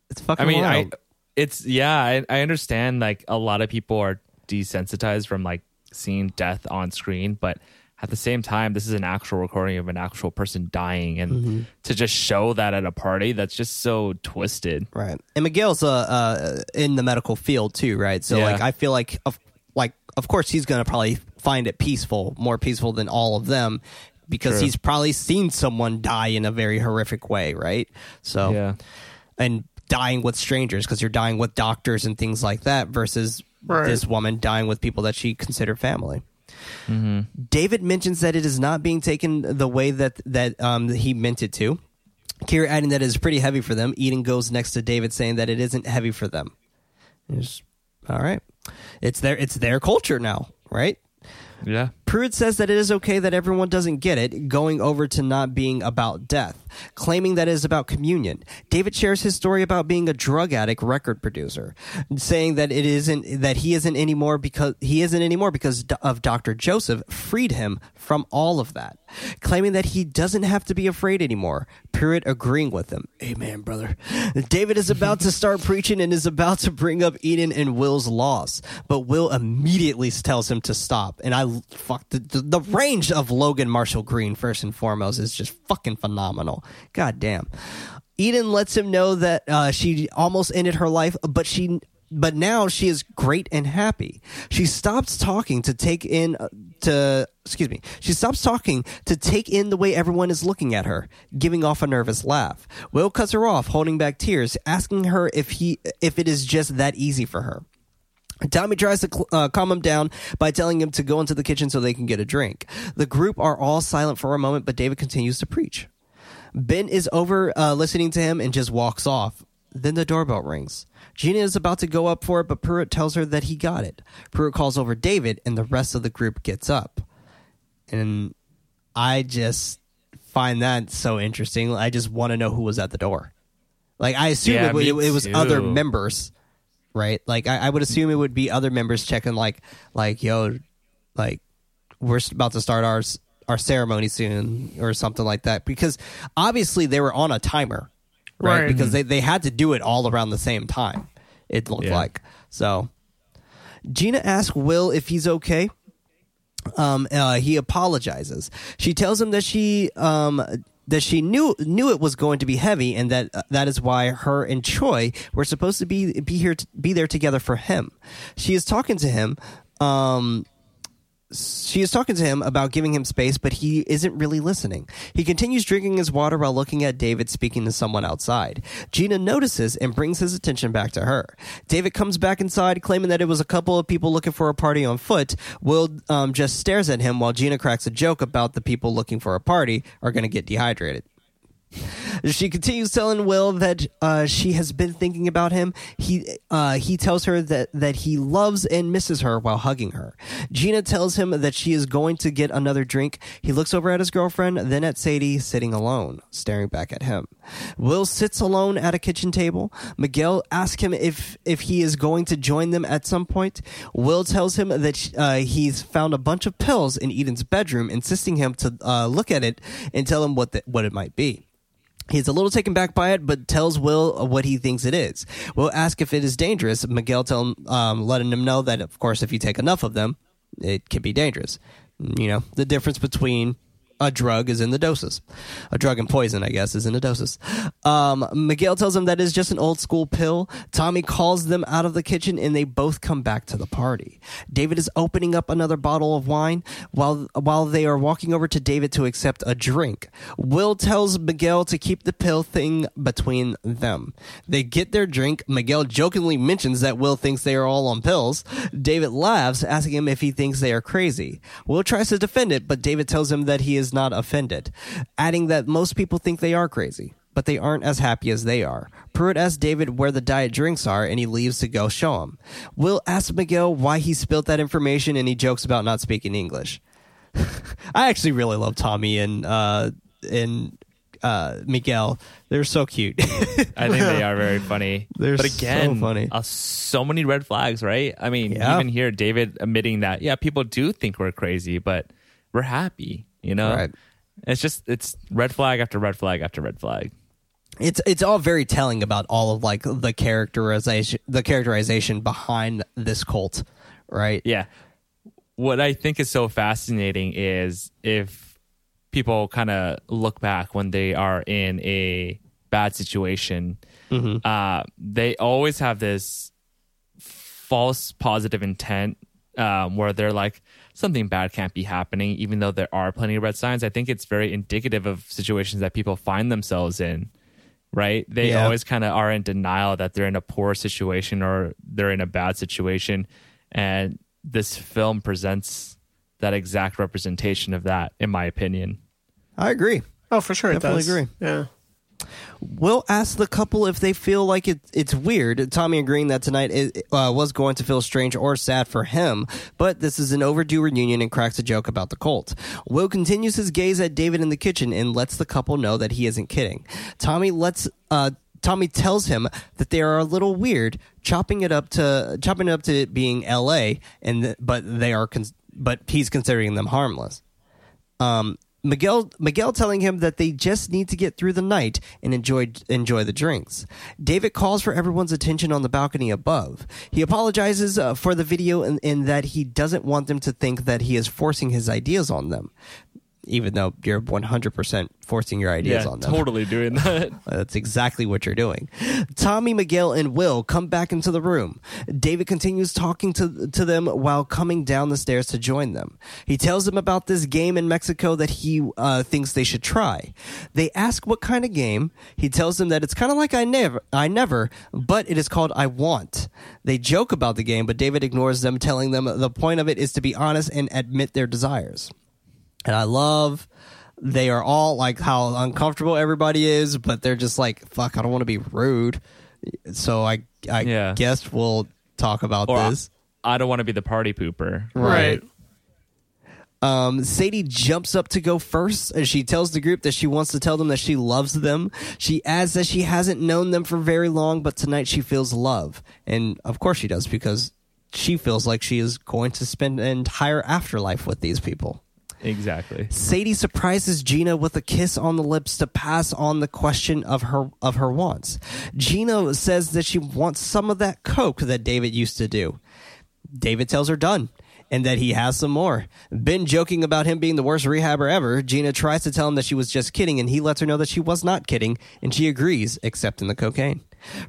It's fucking I mean, wild. I, it's, yeah, I, I understand like a lot of people are desensitized from like seeing death on screen, but at the same time, this is an actual recording of an actual person dying. And Mm-hmm. to just show that at a party, that's just so twisted. Right. And Miguel's uh, uh in the medical field too, right? So Yeah. like I feel like of like of course he's going to probably find it peaceful, more peaceful than all of them because True. he's probably seen someone die in a very horrific way, right? So Yeah. and dying with strangers because you're dying with doctors and things like that versus Right. this woman dying with people that she considered family. Mm-hmm. David mentions that it is not being taken the way that that um, he meant it to. Kira adding that it is pretty heavy for them. Eden goes next to David saying that it isn't heavy for them. It's- all right, it's their it's their culture now, right? Yeah. Pruitt says that it is okay that everyone doesn't get it, going over to not being about death, claiming that it is about communion. David shares his story about being a drug addict record producer, saying that it isn't that he isn't anymore because he isn't anymore because of Dr. Joseph freed him from all of that, claiming that he doesn't have to be afraid anymore. Pruitt agreeing with him. Amen, brother. David is about to start preaching and is about to bring up Eden and Will's loss, but Will immediately tells him to stop. And I fuck the, the, the range of Logan Marshall Green first and foremost is just fucking phenomenal. God damn. Eden lets him know that uh, she almost ended her life, but she but now she is great and happy. She stops talking to take in uh, to excuse me. She stops talking to take in the way everyone is looking at her, giving off a nervous laugh. Will cuts her off, holding back tears, asking her if he if it is just that easy for her. Tommy tries to uh, calm him down by telling him to go into the kitchen so they can get a drink. The group are all silent for a moment, but David continues to preach. Ben is over uh, listening to him and just walks off. Then the doorbell rings. Gina is about to go up for it, but Pruitt tells her that he got it. Pruitt calls over David, and the rest of the group gets up. And I just find that so interesting. I just want to know who was at the door. Like I assume Yeah, it, me it was other members, right? Like I, I would assume it would be other members checking, like, like yo, like we're about to start our our ceremony soon or something like that. Because obviously they were on a timer, right? Right. Because they they had to do it all around the same time. It looked Yeah. like so. Gina asks Will if he's okay um, uh, he apologizes. She tells him that she um, that she knew knew it was going to be heavy, and that uh, that is why her and Choi were supposed to be be here to, be there together for him. She is talking to him. Um, she is talking to him about giving him space, but he isn't really listening. He continues drinking his water while looking at David speaking to someone outside. Gina notices and brings his attention back to her. David comes back inside, claiming that it was a couple of people looking for a party on foot. Will um, just stares at him while Gina cracks a joke about the people looking for a party are going to get dehydrated. She continues telling Will that uh, she has been thinking about him. He uh, he tells her that that he loves and misses her while hugging her. Gina tells him that she is going to get another drink. He looks over at his girlfriend, then at Sadie sitting alone, staring back at him. Will sits alone at a kitchen table. Miguel asks him if if he is going to join them at some point. Will tells him that uh, he's found a bunch of pills in Eden's bedroom, insisting him to uh, look at it and tell him what the, what it might be. He's a little taken back by it, but tells Will what he thinks it is. Will asks if it is dangerous. Miguel tell um, letting him know that, of course, if you take enough of them, it can be dangerous. You know, the difference between a drug is in the doses. A drug and poison, I guess, is in the doses. Um, Miguel tells him that is just an old school pill. Tommy calls them out of the kitchen and they both come back to the party. David is opening up another bottle of wine while while they are walking over to David to accept a drink. Will tells Miguel to keep the pill thing between them. They get their drink. Miguel jokingly mentions that Will thinks they are all on pills. David laughs, asking him if he thinks they are crazy. Will tries to defend it, but David tells him that he is not offended, adding that most people think they are crazy. but they aren't as happy as they are. Pruitt asks David where the diet drinks are, and he leaves to go show him. Will asks Miguel why he spilled that information, and he jokes about not speaking English. I actually really love Tommy and uh, and uh, Miguel. They're so cute. I think they are very funny. They're but again, so funny. Uh, so many red flags, right? I mean, Yeah. even here, David admitting that, yeah, people do think we're crazy, but we're happy, you know? Right. It's just, it's red flag after red flag after red flag. it's it's all very telling about all of like the characterization the characterization behind this cult, right? Yeah. What I think is so fascinating is if people kind of look back when they are in a bad situation, uh, they always have this false positive intent um, where they're like, something bad can't be happening, even though there are plenty of red signs. I think it's very indicative of situations that people find themselves in. Right? They Yeah. always kind of are in denial that they're in a poor situation or they're in a bad situation. And this film presents that exact representation of that, in my opinion. I agree. Oh, for sure, it Definitely does. agree. Yeah. Will ask the couple if they feel like it, it's weird. Tommy agreeing that tonight it, uh, was going to feel strange or sad for him, but this is an overdue reunion and cracks a joke about the cult. Will continues his gaze at David in the kitchen and lets the couple know that he isn't kidding. Tommy lets uh, Tommy tells him that they are a little weird, chopping it up to chopping it up to being L.A. and th- but they are but he's considering them harmless. Um, Miguel Miguel telling him that they just need to get through the night and enjoy enjoy the drinks. David calls for everyone's attention on the balcony above. He apologizes uh, for the video in, in that he doesn't want them to think that he is forcing his ideas on them, even though you're 100% forcing your ideas on them. totally doing that. That's exactly what you're doing. Tommy, Miguel, and Will come back into the room. David continues talking to, to them while coming down the stairs to join them. He tells them about this game in Mexico that he uh, thinks they should try. They ask what kind of game. He tells them that it's kind of like I never, I never, but it is called I want. They joke about the game, but David ignores them, telling them the point of it is to be honest and admit their desires. And I love they are all like how uncomfortable everybody is, but they're just like, fuck, I don't want to be rude. So I I Yeah. guess we'll talk about Or this. I don't want to be the party pooper. Right. Um, Sadie jumps up to go first and she tells the group that she wants to tell them that she loves them. She adds that she hasn't known them for very long, but tonight she feels love. And of course she does because she feels like she is going to spend an entire afterlife with these people. Exactly. Sadie surprises Gina with a kiss on the lips to pass on the question of her of her wants. Gina says that she wants some of that coke that David used to do. David tells her done and that he has some more. Ben joking about him being the worst rehabber ever, Gina tries to tell him that she was just kidding and he lets her know that she was not kidding and she agrees except in the cocaine.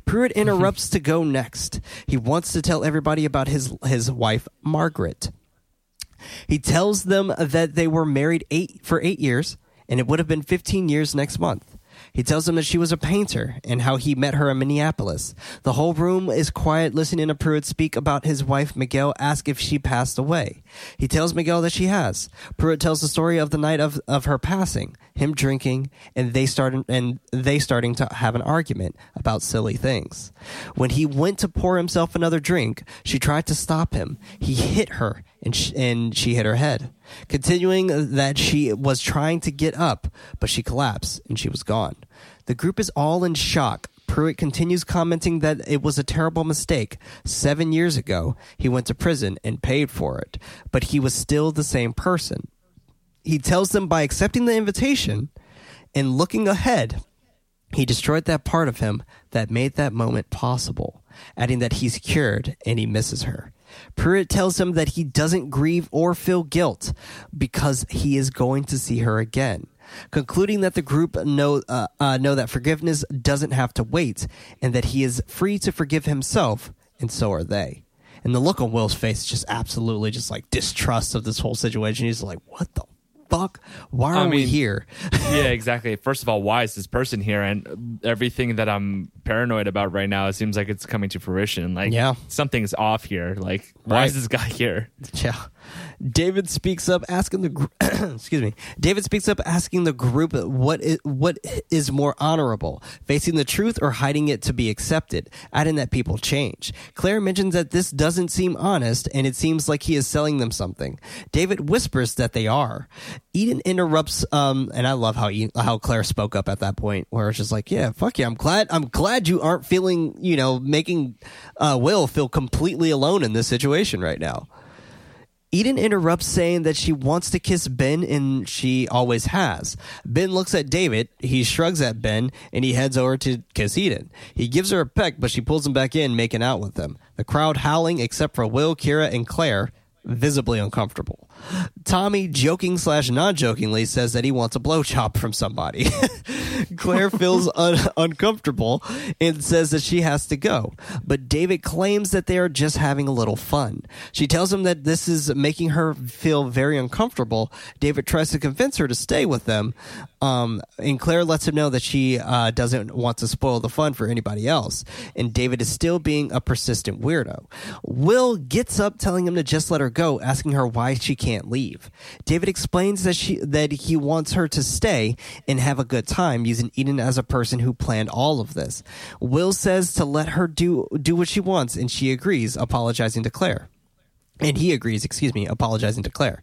Pruitt interrupts to go next. He wants to tell everybody about his his wife Margaret. He tells them that they were married eight for eight years, and it would have been 15 years next month. He tells them that she was a painter and how he met her in Minneapolis. The whole room is quiet, listening to Pruitt speak about his wife. Miguel asks if she passed away. He tells Miguel that she has. Pruitt tells the story of the night of, of her passing, him drinking, and they started and they starting to have an argument about silly things. When he went to pour himself another drink, she tried to stop him. He hit her and and she hit her head. Continuing that she was trying to get up, but she collapsed and she was gone. The group is all in shock. Pruitt continues commenting that it was a terrible mistake. Seven years ago, he went to prison and paid for it, but he was still the same person. He tells them by accepting the invitation and looking ahead, he destroyed that part of him that made that moment possible, adding that he's cured and he misses her. Pruitt tells him that he doesn't grieve or feel guilt because he is going to see her again, concluding that the group know uh, uh, know that forgiveness doesn't have to wait and that he is free to forgive himself, and so are they. And the look on Will's face is just absolutely just like distrust of this whole situation. He's like, "What the fuck? Why are I we here?" yeah, exactly. First of all, why is this person here? And everything that I'm paranoid about right now, it seems like it's coming to fruition. Like, Yeah. something's off here. Like, why Right. is this guy here? Yeah. David speaks up, asking the gr- excuse me. David speaks up, asking the group what is, what is more honorable, facing the truth or hiding it to be accepted. Adding that people change. Claire mentions that this doesn't seem honest, and it seems like he is selling them something. David whispers that they are. Eden interrupts, um, and I love how how Claire spoke up at that point, where it's just like, yeah, fuck yeah, I'm glad, I'm glad you aren't feeling, you know, making uh, Will feel completely alone in this situation right now. Eden interrupts saying that she wants to kiss Ben and she always has. Ben looks at David, he shrugs at Ben, and he heads over to kiss Eden. He gives her a peck, but she pulls him back in, making out with him. The crowd howling except for Will, Kira, and Claire, visibly uncomfortable. Tommy, joking slash non jokingly, says that he wants a blowjob from somebody. Claire feels un- uncomfortable and says that she has to go. But David claims that they are just having a little fun. She tells him that this is making her feel very uncomfortable. David tries to convince her to stay with them. Um, and Claire lets him know that she uh, doesn't want to spoil the fun for anybody else. And David is still being a persistent weirdo. Will gets up, telling him to just let her go, asking her why she can't leave. David explains that she that he wants her to stay and have a good time, using Eden as a person who planned all of this. Will says to let her do do what she wants, and she agrees, apologizing to Claire. And he agrees, excuse me, apologizing to Claire.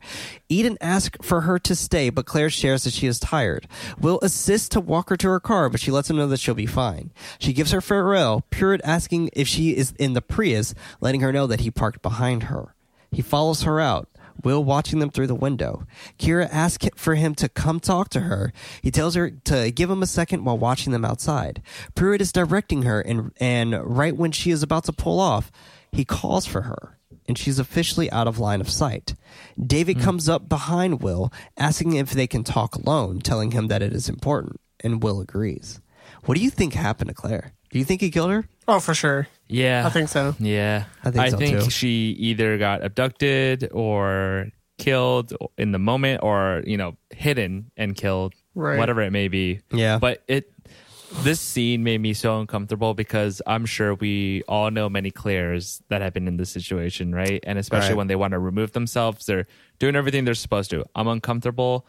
Eden asks for her to stay, but Claire shares that she is tired. Will assists to walk her to her car, but she lets him know that she'll be fine. She gives her farewell, Pruitt asking if she is in the Prius, letting her know that he parked behind her. He follows her out. Will watching them through the window. Kira asks for him to come talk to her. He tells her to give him a second while watching them outside. Pruitt is directing her, and, and right when she is about to pull off, he calls for her and she's officially out of line of sight. David hmm. comes up behind Will, asking if they can talk alone, telling him that it is important, and Will agrees. What do you think happened to Claire? Do you think he killed her? Oh, for sure. Yeah. I think so. Yeah. I think so, too. she either got abducted or killed in the moment or, you know, hidden and killed. Right. Whatever it may be. Yeah. But it this scene made me so uncomfortable because I'm sure we all know many Claires that have been in this situation, right? And especially Right. when they want to remove themselves, they're doing everything they're supposed to. I'm uncomfortable.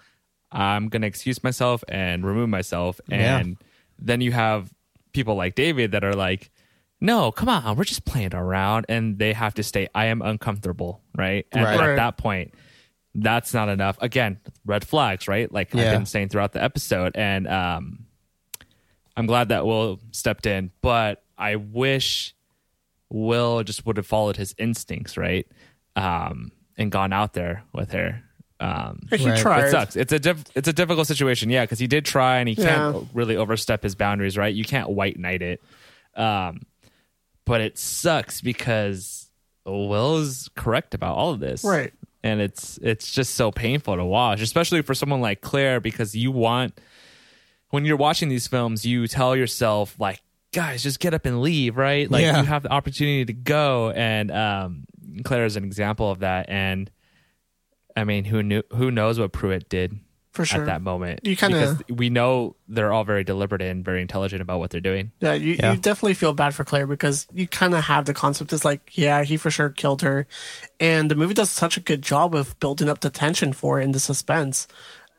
I'm gonna excuse myself and remove myself. Yeah. And then you have people like David that are like, no, come on, we're just playing around, and they have to stay. I am uncomfortable, right? And Right. Right. at that point, that's not enough. Again, red flags, right? Like Yeah. I've been saying throughout the episode, and um, I'm glad that Will stepped in, but I wish Will just would have followed his instincts, right? Um, and gone out there with her. Um, He Right. tried. it sucks. It's a diff- it's a difficult situation, yeah, because he did try and he Yeah. can't really overstep his boundaries, right? You can't white knight it. Um, but it sucks because Will is correct about all of this, Right. And it's it's just so painful to watch, especially for someone like Claire, because you want when you're watching these films, you tell yourself like, guys, just get up and leave, right? Like Yeah. you have the opportunity to go, and um, Claire is an example of that. And I mean, who knew? Who knows what Pruitt did For sure. at that moment? You kind of we know they're all very deliberate and very intelligent about what they're doing. Yeah, you, Yeah. you definitely feel bad for Claire because you kind of have the concept is like, yeah, he for sure killed her. And the movie does such a good job of building up the tension for it and the suspense.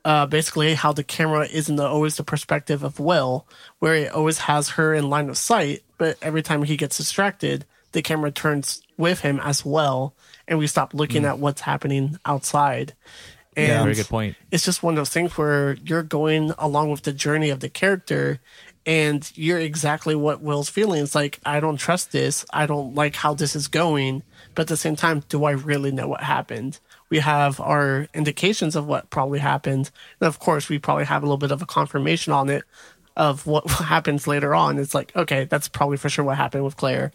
Uh, basically, how the camera isn't always the perspective of Will, where it always has her in line of sight, but every time he gets distracted, the camera turns with him as well, and we stop looking mm. at what's happening outside. And Yeah. Very good point. it's just one of those things where you're going along with the journey of the character and you're exactly what Will's feeling. It's like, I don't trust this. I don't like how this is going. But at the same time, do I really know what happened? We have our indications of what probably happened. And of course, we probably have a little bit of a confirmation on it of what happens later on. It's like, okay, that's probably for sure what happened with Claire.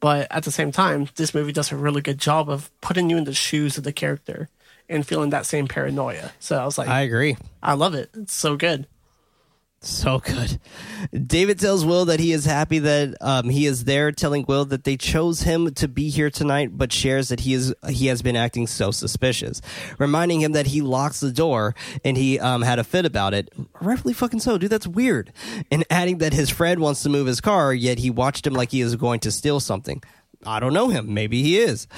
But at the same time, this movie does a really good job of putting you in the shoes of the character and feeling that same paranoia. So I was like, I agree. I love it. It's so good. So good. David tells Will that he is happy that um, he is there, telling Will that they chose him to be here tonight, but shares that he is he has been acting so suspicious, reminding him that he locks the door and he um, had a fit about it. Rightfully fucking so, dude. That's weird. And adding that his friend wants to move his car, yet he watched him like he is going to steal something. I don't know him. Maybe he is.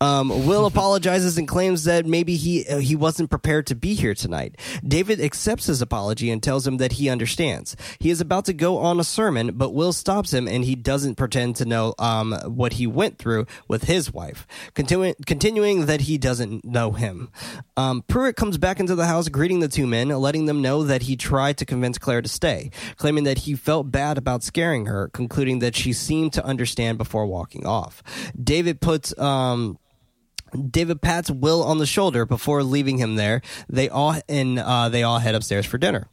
Um, Will apologizes and claims that maybe he uh, he wasn't prepared to be here tonight. David accepts his apology and tells him that he understands. He is about to go on a sermon, but Will stops him and he doesn't pretend to know um, what he went through with his wife, continuing continuing that he doesn't know him. Um, Pruitt comes back into the house, greeting the two men, letting them know that he tried to convince Claire to stay, claiming that he felt bad about scaring her, concluding that she seemed to understand before walking off. David puts um, David pats Will on the shoulder before leaving him there. They all and uh, they all head upstairs for dinner.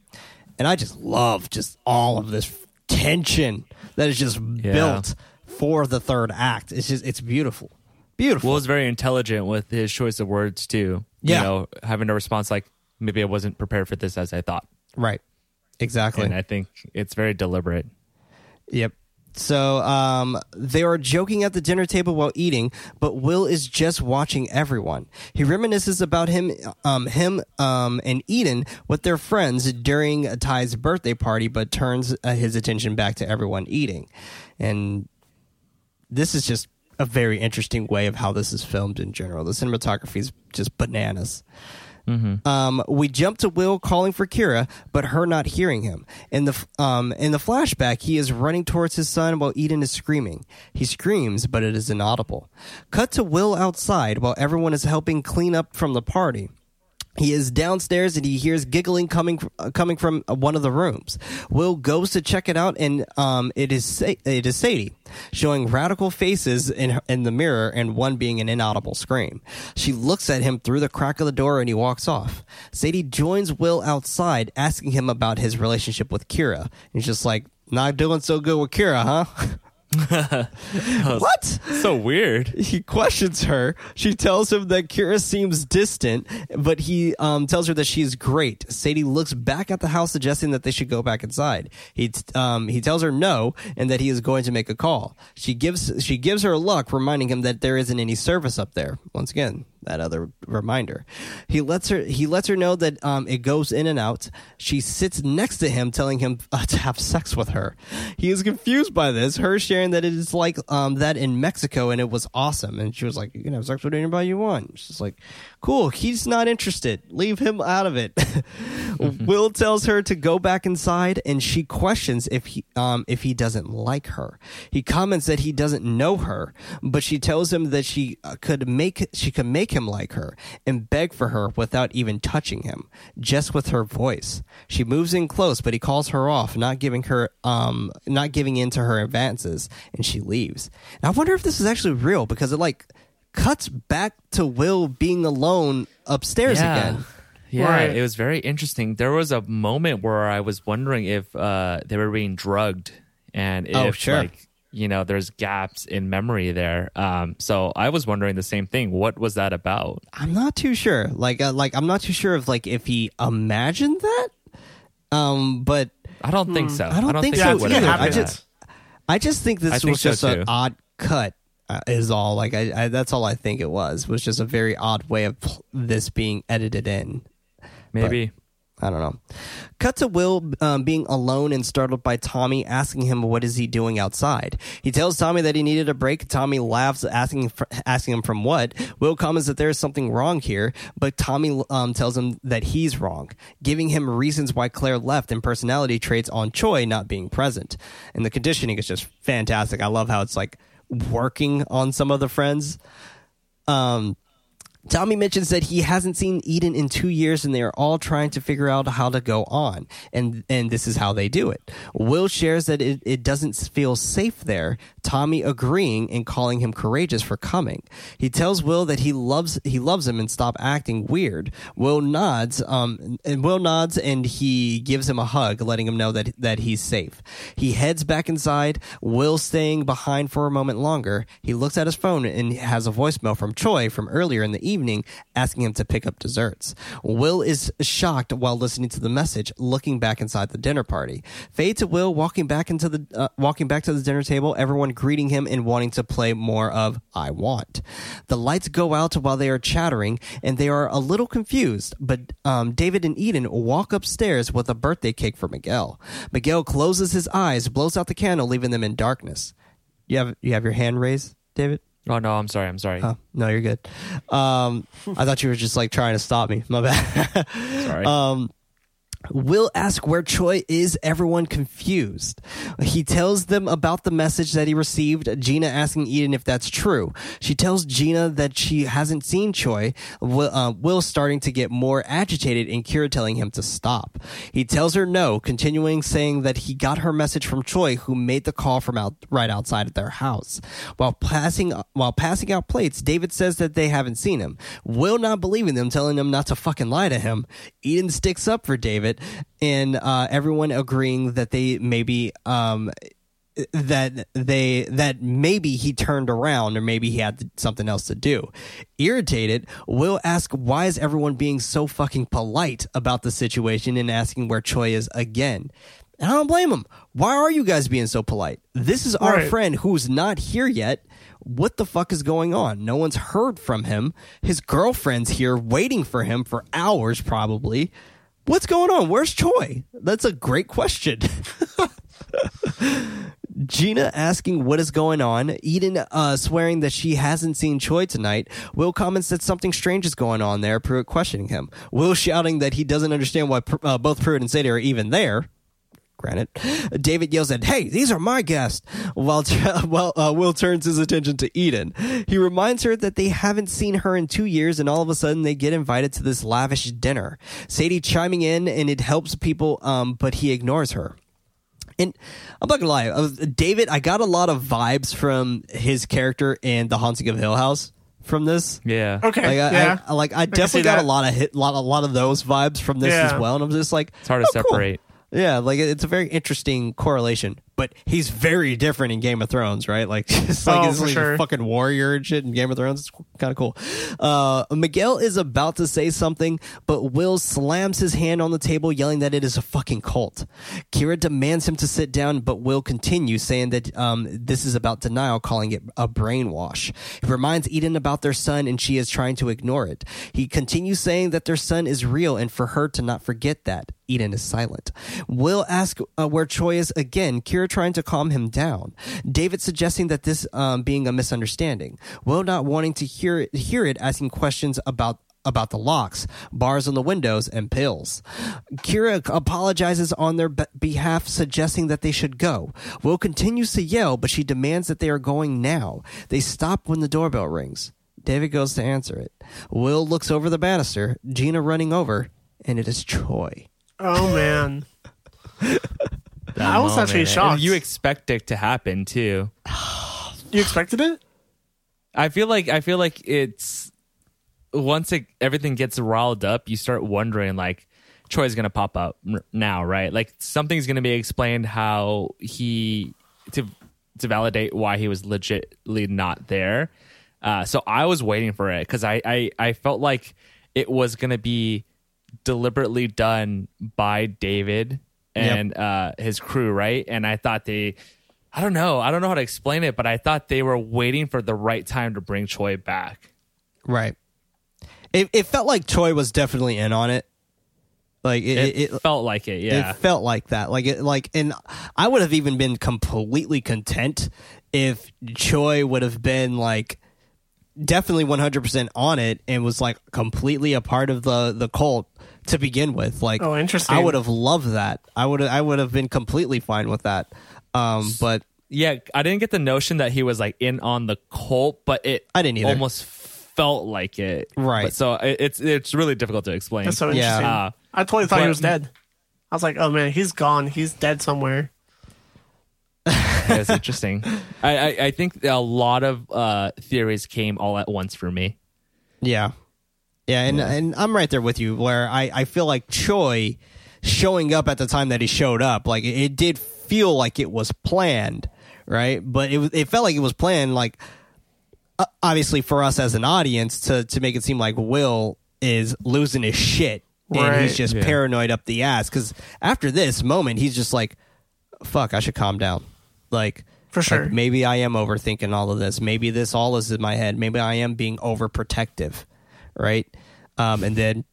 And I just love just all of this tension that is just built for the third act. It's just it's beautiful, beautiful. Will was very intelligent with his choice of words too. Yeah. You know, having a response like, maybe I wasn't prepared for this as I thought. right, exactly. And I think it's very deliberate. Yep. So um, they are joking at the dinner table while eating, but Will is just watching everyone. He reminisces about him, um, him, um, and Eden with their friends during Ty's birthday party, but turns uh, his attention back to everyone eating. And this is just a very interesting way of how this is filmed in general. The cinematography is just bananas. Um, we jump to Will calling for Kira, but her not hearing him. In the um, in the flashback, he is running towards his son while Eden is screaming. He screams, but it is inaudible. Cut to Will outside while everyone is helping clean up from the party. He is downstairs and he hears giggling coming uh, coming from one of the rooms. Will goes to check it out and um, it is Sa- it is Sadie showing radical faces in in the mirror and one being an inaudible scream. She looks at him through the crack of the door and he walks off. Sadie joins Will outside asking him about his relationship with Kira. He's just like not doing so good with Kira, huh? what? So weird. he questions her. She tells him that Kira seems distant, but he um, tells her that she's great. Sadie looks back at the house, suggesting that they should go back inside. He um, he tells her no, and that he is going to make a call. She gives she gives her a look, reminding him that there isn't any service up there. Once again, that other reminder. He lets her he lets her know that um, it goes in and out. She sits next to him, telling him uh, to have sex with her. He is confused by this. Her sharing that it is like um, that in Mexico, and it was awesome. And she was like, "You can have sex with anybody you want." She's like, "Cool." He's not interested. Leave him out of it. Will tells her to go back inside, and she questions if he um, if he doesn't like her. He comments that he doesn't know her, but she tells him that she uh, could make she could make him like her and beg for her without even touching him, just with her voice. She moves in close, but he calls her off, not giving her um not giving in to her advances, and she leaves. And I wonder if this is actually real because it like cuts back to Will being alone upstairs again. Yeah, Right. it was very interesting. There was a moment where I was wondering if uh, they were being drugged and if, Oh, sure. like, you know, there's gaps in memory there. Um, so I was wondering the same thing. What was that about? I'm not too sure. Like, uh, like I'm not too sure if like if he imagined that. Um, but I don't think so. I don't think it so either. I just- I just think this think was so, just too. an odd cut. Uh, is all like I, I that's all I think it was was just a very odd way of pl- this being edited in. maybe. I don't know. Cut to Will um, being alone and startled by Tommy asking him what is he doing outside. He tells Tommy that he needed a break. Tommy laughs, asking asking him from what. Will comments that there is something wrong here, but Tommy um, tells him that he's wrong, giving him reasons why Claire left and personality traits on Choi not being present. And the conditioning is just fantastic. I love how it's like working on some of the friends. Um, Tommy mentions that he hasn't seen Eden in two years and they are all trying to figure out how to go on. And, and this is how they do it. Will shares that it, it doesn't feel safe there. Tommy agreeing and calling him courageous for coming. He tells Will that he loves, he loves him and stop acting weird. Will nods, um, and Will nods and he gives him a hug, letting him know that, that he's safe. He heads back inside, Will staying behind for a moment longer. He looks at his phone and has a voicemail from Choi from earlier in the evening asking him to pick up desserts. Will is shocked while listening to the message, looking back inside the dinner party. Fade to Will walking back into the uh, walking back to the dinner table, everyone greeting him and wanting to play more of I Want. The lights go out while they are chattering and they are a little confused, but um, David and Eden walk upstairs with a birthday cake for Miguel. Miguel closes his eyes, blows out the candle, leaving them in darkness. You have you have your hand raised? David? Oh no, I'm sorry. I'm sorry. Oh, no, you're good. Um, I thought you were just like trying to stop me. My bad. sorry. Um, Will ask where Choi is, everyone confused. He tells them about the message that he received, Gina asking Eden if that's true. She tells Gina that she hasn't seen Choi, Will, uh, Will starting to get more agitated and Kira telling him to stop. He tells her no, continuing saying that he got her message from Choi, who made the call from out right outside of their house. While passing while passing out plates, David says that they haven't seen him. Will not believing them, telling them not to fucking lie to him. Eden sticks up for David, and uh, everyone agreeing that they maybe um, that they that maybe he turned around or maybe he had something else to do. Irritated, Will ask why is everyone being so fucking polite about the situation and asking where Choi is again. And I don't blame him. Why are you guys being so polite? This is our Right. friend who's not here yet. What the fuck is going on? No one's heard from him. His girlfriend's here waiting for him for hours, probably. What's going on? Where's Choi? That's a great question. Gina asking what is going on. Eden uh, swearing that she hasn't seen Choi tonight. Will comments that something strange is going on there. Pruitt questioning him. Will shouting that he doesn't understand why uh, both Pruitt and Sadie are even there. Granted, David yells at, "Hey, these are my guests!" While while uh, Will turns his attention to Eden, he reminds her that they haven't seen her in two years, and all of a sudden they get invited to this lavish dinner. Sadie chiming in, and it helps people, um, but he ignores her. And I'm not gonna lie, uh, David, I got a lot of vibes from his character in The Haunting of Hill House from this. yeah. Okay. Like I, yeah. I, like I can definitely see got a lot of hit, lot, a lot of those vibes from this Yeah. as well, and I'm just like, It's hard to oh, cool. Yeah, like it's a very interesting correlation. But he's very different in Game of Thrones, right? Like, just like Oh, he's like a fucking warrior and shit in Game of Thrones. It's kind of cool. Uh, Miguel is about to say something, but Will slams his hand on the table, yelling that it is a fucking cult. Kira demands him to sit down, but Will continues, saying that um, this is about denial, calling it a brainwash. He reminds Eden about their son, and she is trying to ignore it. He continues saying that their son is real, and for her to not forget that. Eden is silent. Will asks uh, where Choi is again, Kira trying to calm him down. David suggesting that this um, being a misunderstanding. Will not wanting to hear it, hear it asking questions about about the locks, bars on the windows, and pills. Kira apologizes on their be- behalf, suggesting that they should go. Will continues to yell, but she demands that they are going now. They stop when the doorbell rings. David goes to answer it. Will looks over the banister, Gina running over, and it is Choi. Oh man. I was actually shocked. And You expect it to happen too. You expected it? I feel like I feel like it's once it, everything gets riled up, you start wondering like Choi's gonna pop up now, right? Like something's gonna be explained how he to to validate why he was legitly not there. Uh, so I was waiting for it because I, I I felt like it was gonna be deliberately done by David and uh, his crew, right? And I thought they, I don't know, I don't know how to explain it, but I thought they were waiting for the right time to bring Choi back. Right. It, it felt like Choi was definitely in on it. Like it, It, it, it, felt like it, yeah. It felt like that. Like it like and I would have even been completely content if Choi would have been like definitely 100% on it and was like completely a part of the the cult to begin with. Like Oh, interesting. I would have loved that. I would I would have been completely fine with that. Um but yeah, I didn't get the notion that he was like in on the cult, but it I didn't either. almost felt like it. Right. But so it, it's it's really difficult to explain. That's so Yeah. interesting. Uh, I totally thought he was dead. I was like, oh man, he's gone. He's dead somewhere. That's interesting. I, I, I think a lot of uh, theories came all at once for me. Yeah. Yeah, and and I'm right there with you where I, I feel like Choi showing up at the time that he showed up, like it, it did feel like it was planned, right? But it it felt like it was planned like uh, obviously for us as an audience to to make it seem like Will is losing his shit and he's just Yeah. paranoid up the ass cuz after this moment he's just like fuck, I should calm down. Like For like, sure. maybe I am overthinking all of this. Maybe this all is in my head. Maybe I am being overprotective, right? Um, and then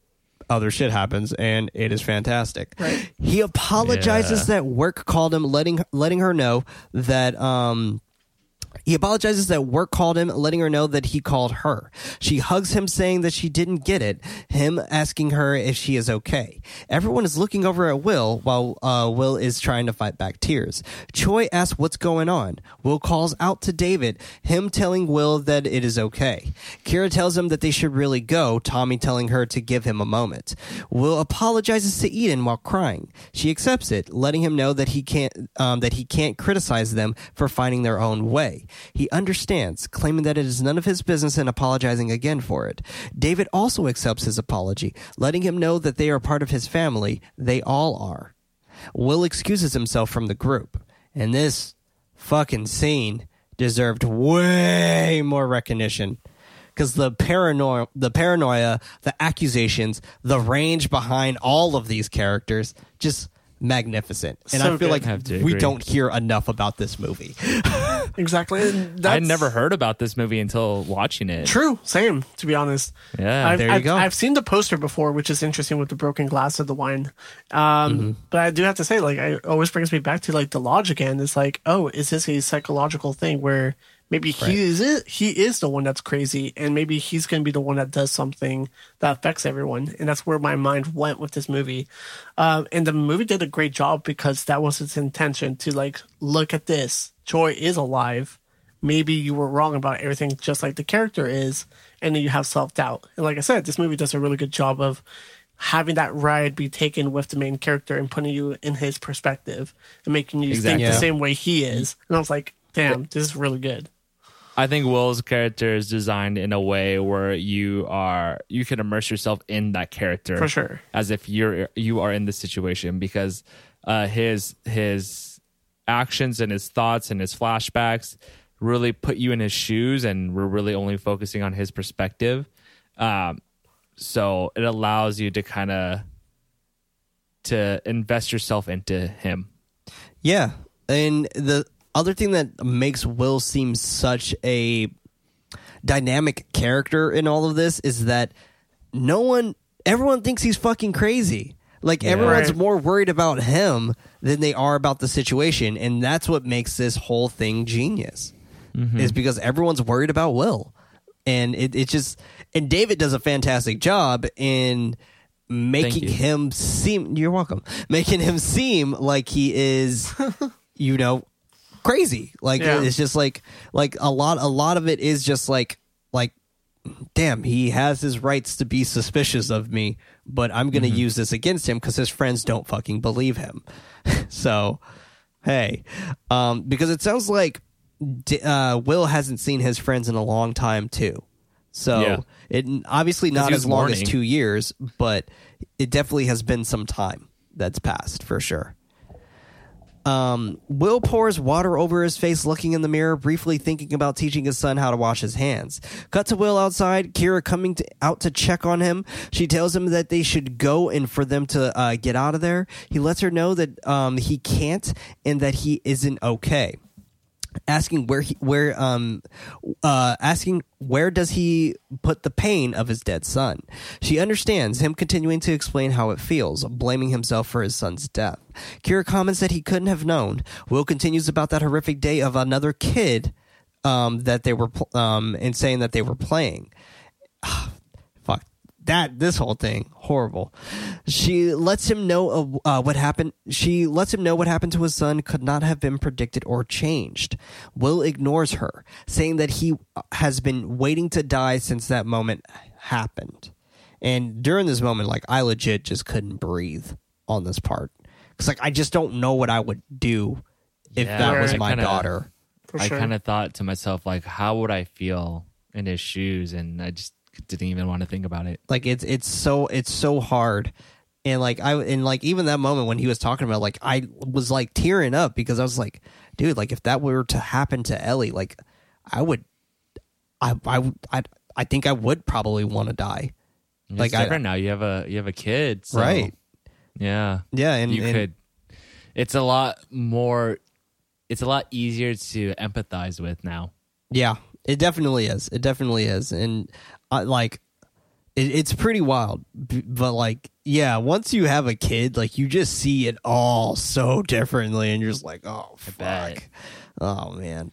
other shit happens, and it is fantastic. Right. He apologizes Yeah. that work called him, letting letting her know that um He apologizes that work called him, letting her know that he called her. She hugs him, saying that she didn't get it, him asking her if she is okay. Everyone is looking over at Will while uh, Will is trying to fight back tears. Choi asks what's going on. Will calls out to David, him telling Will that it is okay. Kira tells him that they should really go, Tommy telling her to give him a moment. Will apologizes to Eden while crying. She accepts it, letting him know that he can't um, that he can't criticize them for finding their own way. He understands, claiming that it is none of his business and apologizing again for it. David also accepts his apology, letting him know that they are part of his family. They all are. Will excuses himself from the group, and this fucking scene deserved way more recognition because the paranoia, the paranoia, the accusations, the range behind all of these characters, just magnificent. And So I feel good. like Have we don't hear enough about this movie. Exactly. I never heard about this movie until watching it. True. Same, to be honest. Yeah. I've, there you I've, go. I've seen the poster before, which is interesting with the broken glass of the wine. Um, Mm-hmm. But I do have to say, like, it always brings me back to like the logic end. It's like, oh, is this a psychological thing where maybe he is he is the one that's crazy, and maybe he's going to be the one that does something that affects everyone, and that's where my mind went with this movie. Um, and the movie did a great job because that was its intention to like look at this. Choi is alive. Maybe you were wrong about everything just like the character is and then you have self-doubt. And like i said this movie does a really good job of having that ride be taken with the main character and putting you in his perspective and making you Exactly. think the same way he is. And i was like damn this is really good I think Will's character is designed in a way where you are you can immerse yourself in that character For sure. as if you're you are in the situation because uh, his his actions and his thoughts and his flashbacks really put you in his shoes, and we're really only focusing on his perspective. Um, so it allows you to kind of to invest yourself into him. Yeah. And the other thing that makes Will seem such a dynamic character in all of this is that no one, everyone thinks he's fucking crazy. Like everyone's more worried about him than they are about the situation, and that's what makes this whole thing genius. Mm-hmm. Is because everyone's worried about Will, and it, it just and David does a fantastic job in making him seem. You're welcome. Making him seem like he is, you know, crazy. Like Yeah. it's just like like a lot. A lot of it is just like like damn, he has his rights to be suspicious of me, but I'm going to use this against him because his friends don't fucking believe him. so, hey, um, because it sounds like D- uh, Will hasn't seen his friends in a long time too. So Yeah. it obviously not as long as two years, but it definitely has been some time that's passed for sure. Um, Will pours water over his face, looking in the mirror, briefly thinking about teaching his son how to wash his hands. Cut to Will outside, Kira coming to, out to check on him. She tells him that they should go and for them to uh, get out of there. He lets her know that um, he can't and that he isn't okay asking where he where um uh asking where does he put the pain of his dead son? She understands him continuing to explain how it feels blaming himself for his son's death. Kira comments that he couldn't have known. Will continues about that horrific day of another kid um that they were um and saying that they were playing that this whole thing horrible. She lets him know of uh, what happened she lets him know what happened to his son could not have been predicted or changed. Will ignores her saying that he has been waiting to die since that moment happened. And during this moment like i legit just couldn't breathe on this part. Because like i just don't know what i would do if Yeah, that was my kinda- daughter. For I kind of thought to myself like, how would I feel in his shoes? And I just didn't even want to think about it. like it's it's so it's so hard and like i and like even that moment when he was talking about like i was like tearing up because i was like dude like if that were to happen to ellie like i would i i i, I think i would probably want to die It's Like, I- different now. You have a you have a kid, so, right Yeah, yeah and you and- could. It's a lot more. It's a lot easier to empathize with now. Yeah, it definitely is. It definitely is, and uh, like, it, it's pretty wild. But like, yeah, once you have a kid, like you just see it all so differently, and you're just like, oh fuck. Oh man,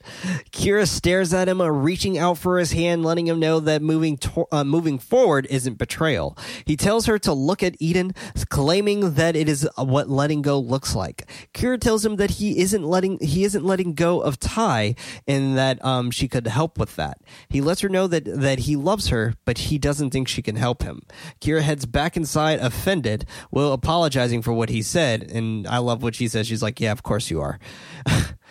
Kira stares at him, uh, reaching out for his hand, letting him know that moving to- uh, moving forward isn't betrayal. He tells her to look at Eden, claiming that it is uh, what letting go looks like. Kira tells him that he isn't letting he isn't letting go of Ty, and that um she could help with that. He lets her know that that he loves her, but he doesn't think she can help him. Kira heads back inside, offended, Will apologizing for what he said, and I love what she says. She's like, "Yeah, of course you are."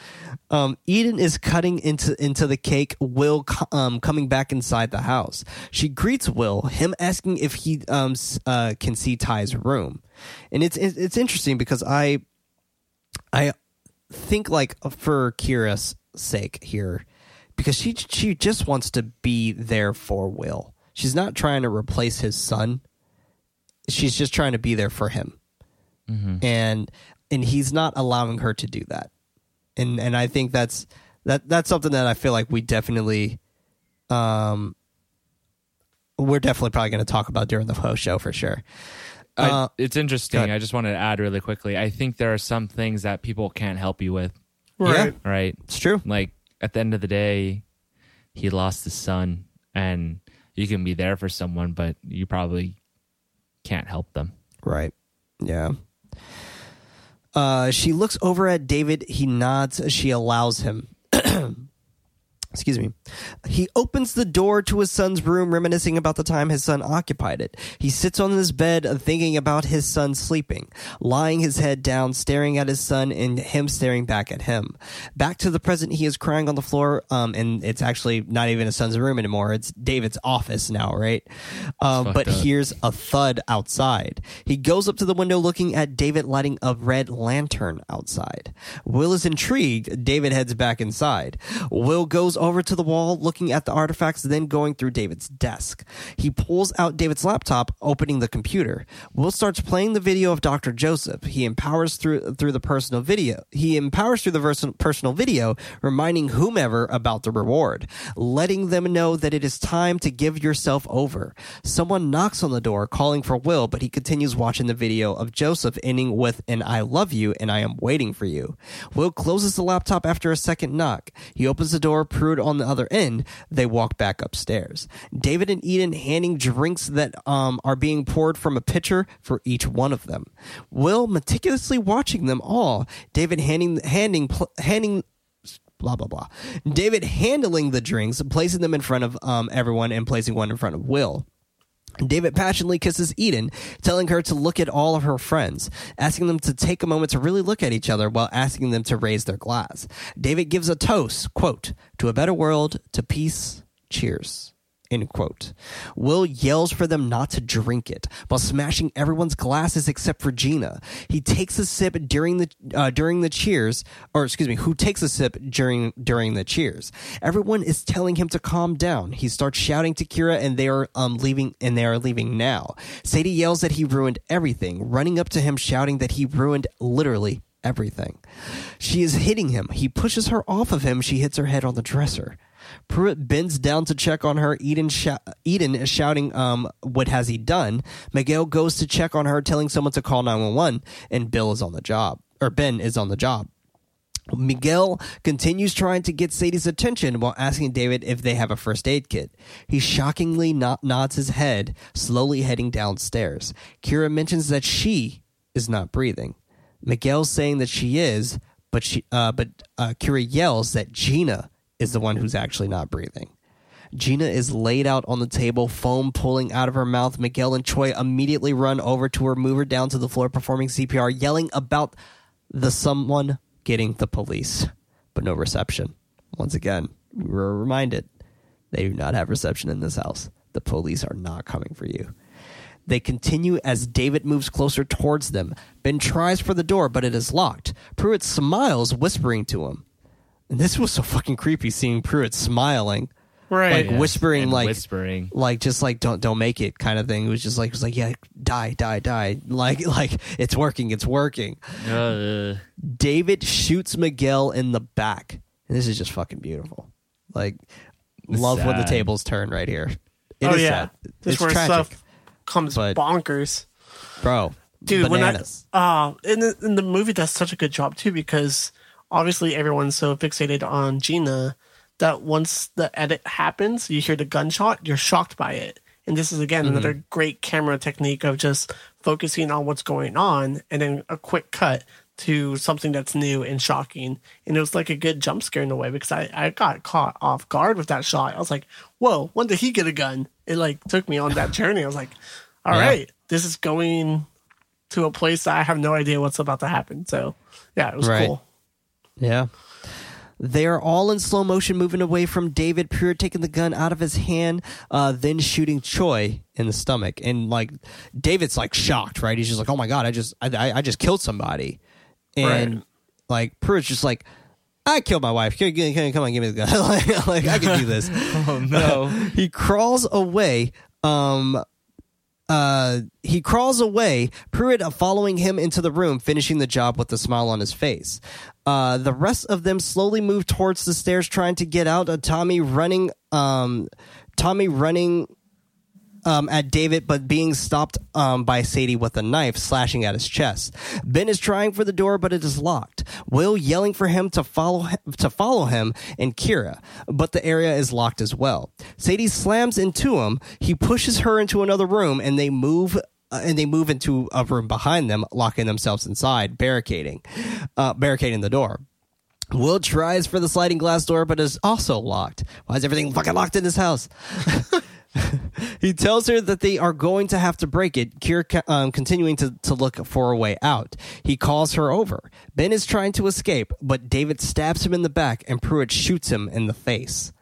Um, Eden is cutting into into the cake. Will um, coming back inside the house. She greets Will, him asking if he um uh, can see Ty's room, and it's it's it's interesting because I I think like for Kira's sake here, because she she just wants to be there for Will. She's not trying to replace his son. She's just trying to be there for him, and and he's not allowing her to do that and and I think that's that that's something that I feel like we definitely um we're definitely probably going to talk about during the whole show for sure. I- Uh, it's interesting. I just wanted to add really quickly. I think there are some things that people can't help you with, Yeah. right? It's true. Like at the end of the day, he lost his son, and you can be there for someone, but you probably can't help them. Right. Yeah. Uh, she looks over at David. He nods. She allows him. Excuse me. He opens the door to his son's room, reminiscing about the time his son occupied it. He sits on his bed, thinking about his son sleeping, lying his head down, staring at his son, and him staring back at him. Back to the present, he is crying on the floor, um, and it's actually not even his son's room anymore. It's David's office now, right? Um, but up. hears a thud outside. He goes up to the window, looking at David lighting a red lantern outside. Will is intrigued. David heads back inside. Will goes over to the wall, looking at the artifacts, then going through David's desk. He pulls out David's laptop, opening the computer. Will starts playing the video of Dr. Joseph. He empowers through through the personal video. He empowers through the vers- personal video, reminding whomever about the reward, letting them know that it is time to give yourself over. Someone knocks on the door, calling for Will, but he continues watching the video of Joseph, ending with an "I love you" and "I am waiting for you." Will closes the laptop after a second knock. He opens the door. Pruitt on the other end. They walk back upstairs. David and Eden handing drinks that um, are being poured from a pitcher for each one of them. Will meticulously watching them all. David handing handing pl- handing blah blah blah. David handling the drinks, placing them in front of um, everyone, and placing one in front of Will. David passionately kisses Eden, telling her to look at all of her friends, asking them to take a moment to really look at each other while asking them to raise their glass. David gives a toast, quote, to a better world, to peace, cheers. End quote. Will yells for them not to drink it while smashing everyone's glasses except for Gina. He takes a sip during the uh, during the cheers, or excuse me, who takes a sip during during the cheers. Everyone is telling him to calm down. He starts shouting to Kira, and they are um leaving, and they are leaving now. Sadie yells that he ruined everything, running up to him, shouting that he ruined literally everything. She is hitting him. He pushes her off of him. She hits her head on the dresser. Pruitt bends down to check on her. Eden, shou- Eden is shouting, um, what has he done? Miguel goes to check on her, telling someone to call 911, and Bill is on the job, or Ben is on the job. Miguel continues trying to get Sadie's attention while asking David if they have a first aid kit. He shockingly no- nods his head, slowly heading downstairs. Kira mentions that she is not breathing. Miguel's saying that she is, but she, uh, but uh, Kira yells that Gina is the one who's actually not breathing. Gina is laid out on the table, foam pulling out of her mouth. Miguel and Choi immediately run over to her, move her down to the floor, performing CPR, yelling about the someone getting the police, but no reception. Once again, we were reminded they do not have reception in this house. The police are not coming for you. They continue as David moves closer towards them. Ben tries for the door, but it is locked. Pruitt smiles, whispering to him. And this was so fucking creepy seeing Pruitt smiling. Right. Like Yes, whispering and like whispering. like just like don't don't make it kind of thing. It was just like it was like yeah, die, die, die. Like like it's working, it's working. Uh, David shoots Miguel in the back. And this is just fucking beautiful. Like It's love when the tables turn right here. It oh is yeah, sad. this it's where tragic, stuff comes but- bonkers. bro. dude bananas. when i uh in the, in the movie does such a good job too because obviously everyone's so fixated on Gina that once the edit happens, you hear the gunshot, you're shocked by it. And this is again another mm-hmm. great camera technique of just focusing on what's going on and then a quick cut to something that's new and shocking. And it was like a good jump scare in a way because I, I got caught off guard with that shot. I was like, whoa, when did he get a gun? It like took me on that journey. I was like, all Yeah. right, this is going to a place that I have no idea what's about to happen. So yeah, it was Right. cool. Yeah. They are all in slow motion moving away from David, Pruitt taking the gun out of his hand, uh, then shooting Choi in the stomach. And like David's like shocked, right? He's just like, Oh my god, I just I, I, I just killed somebody. And Right. like Pruitt's just like I killed my wife. Come, come, come on, give me the gun. like, like, I can do this. Oh no. he crawls away. Um, uh, he crawls away, Pruitt following him into the room, finishing the job with a smile on his face. Uh, the rest of them slowly move towards the stairs, trying to get out. Uh, Tommy running, um, Tommy running um, at David, but being stopped um, by Sadie with a knife, slashing at his chest. Ben is trying for the door, but it is locked. Will yelling for him to follow to follow him, and Kira, but the area is locked as well. Sadie slams into him. He pushes her into another room, and they move. Uh, and they move into a room behind them, locking themselves inside, barricading, uh, barricading the door. Will tries for the sliding glass door, but is also locked. Why is everything fucking locked in this house? he tells her that they are going to have to break it. Kira um, continuing to, to look for a way out. He calls her over. Ben is trying to escape, but David stabs him in the back and Pruitt shoots him in the face.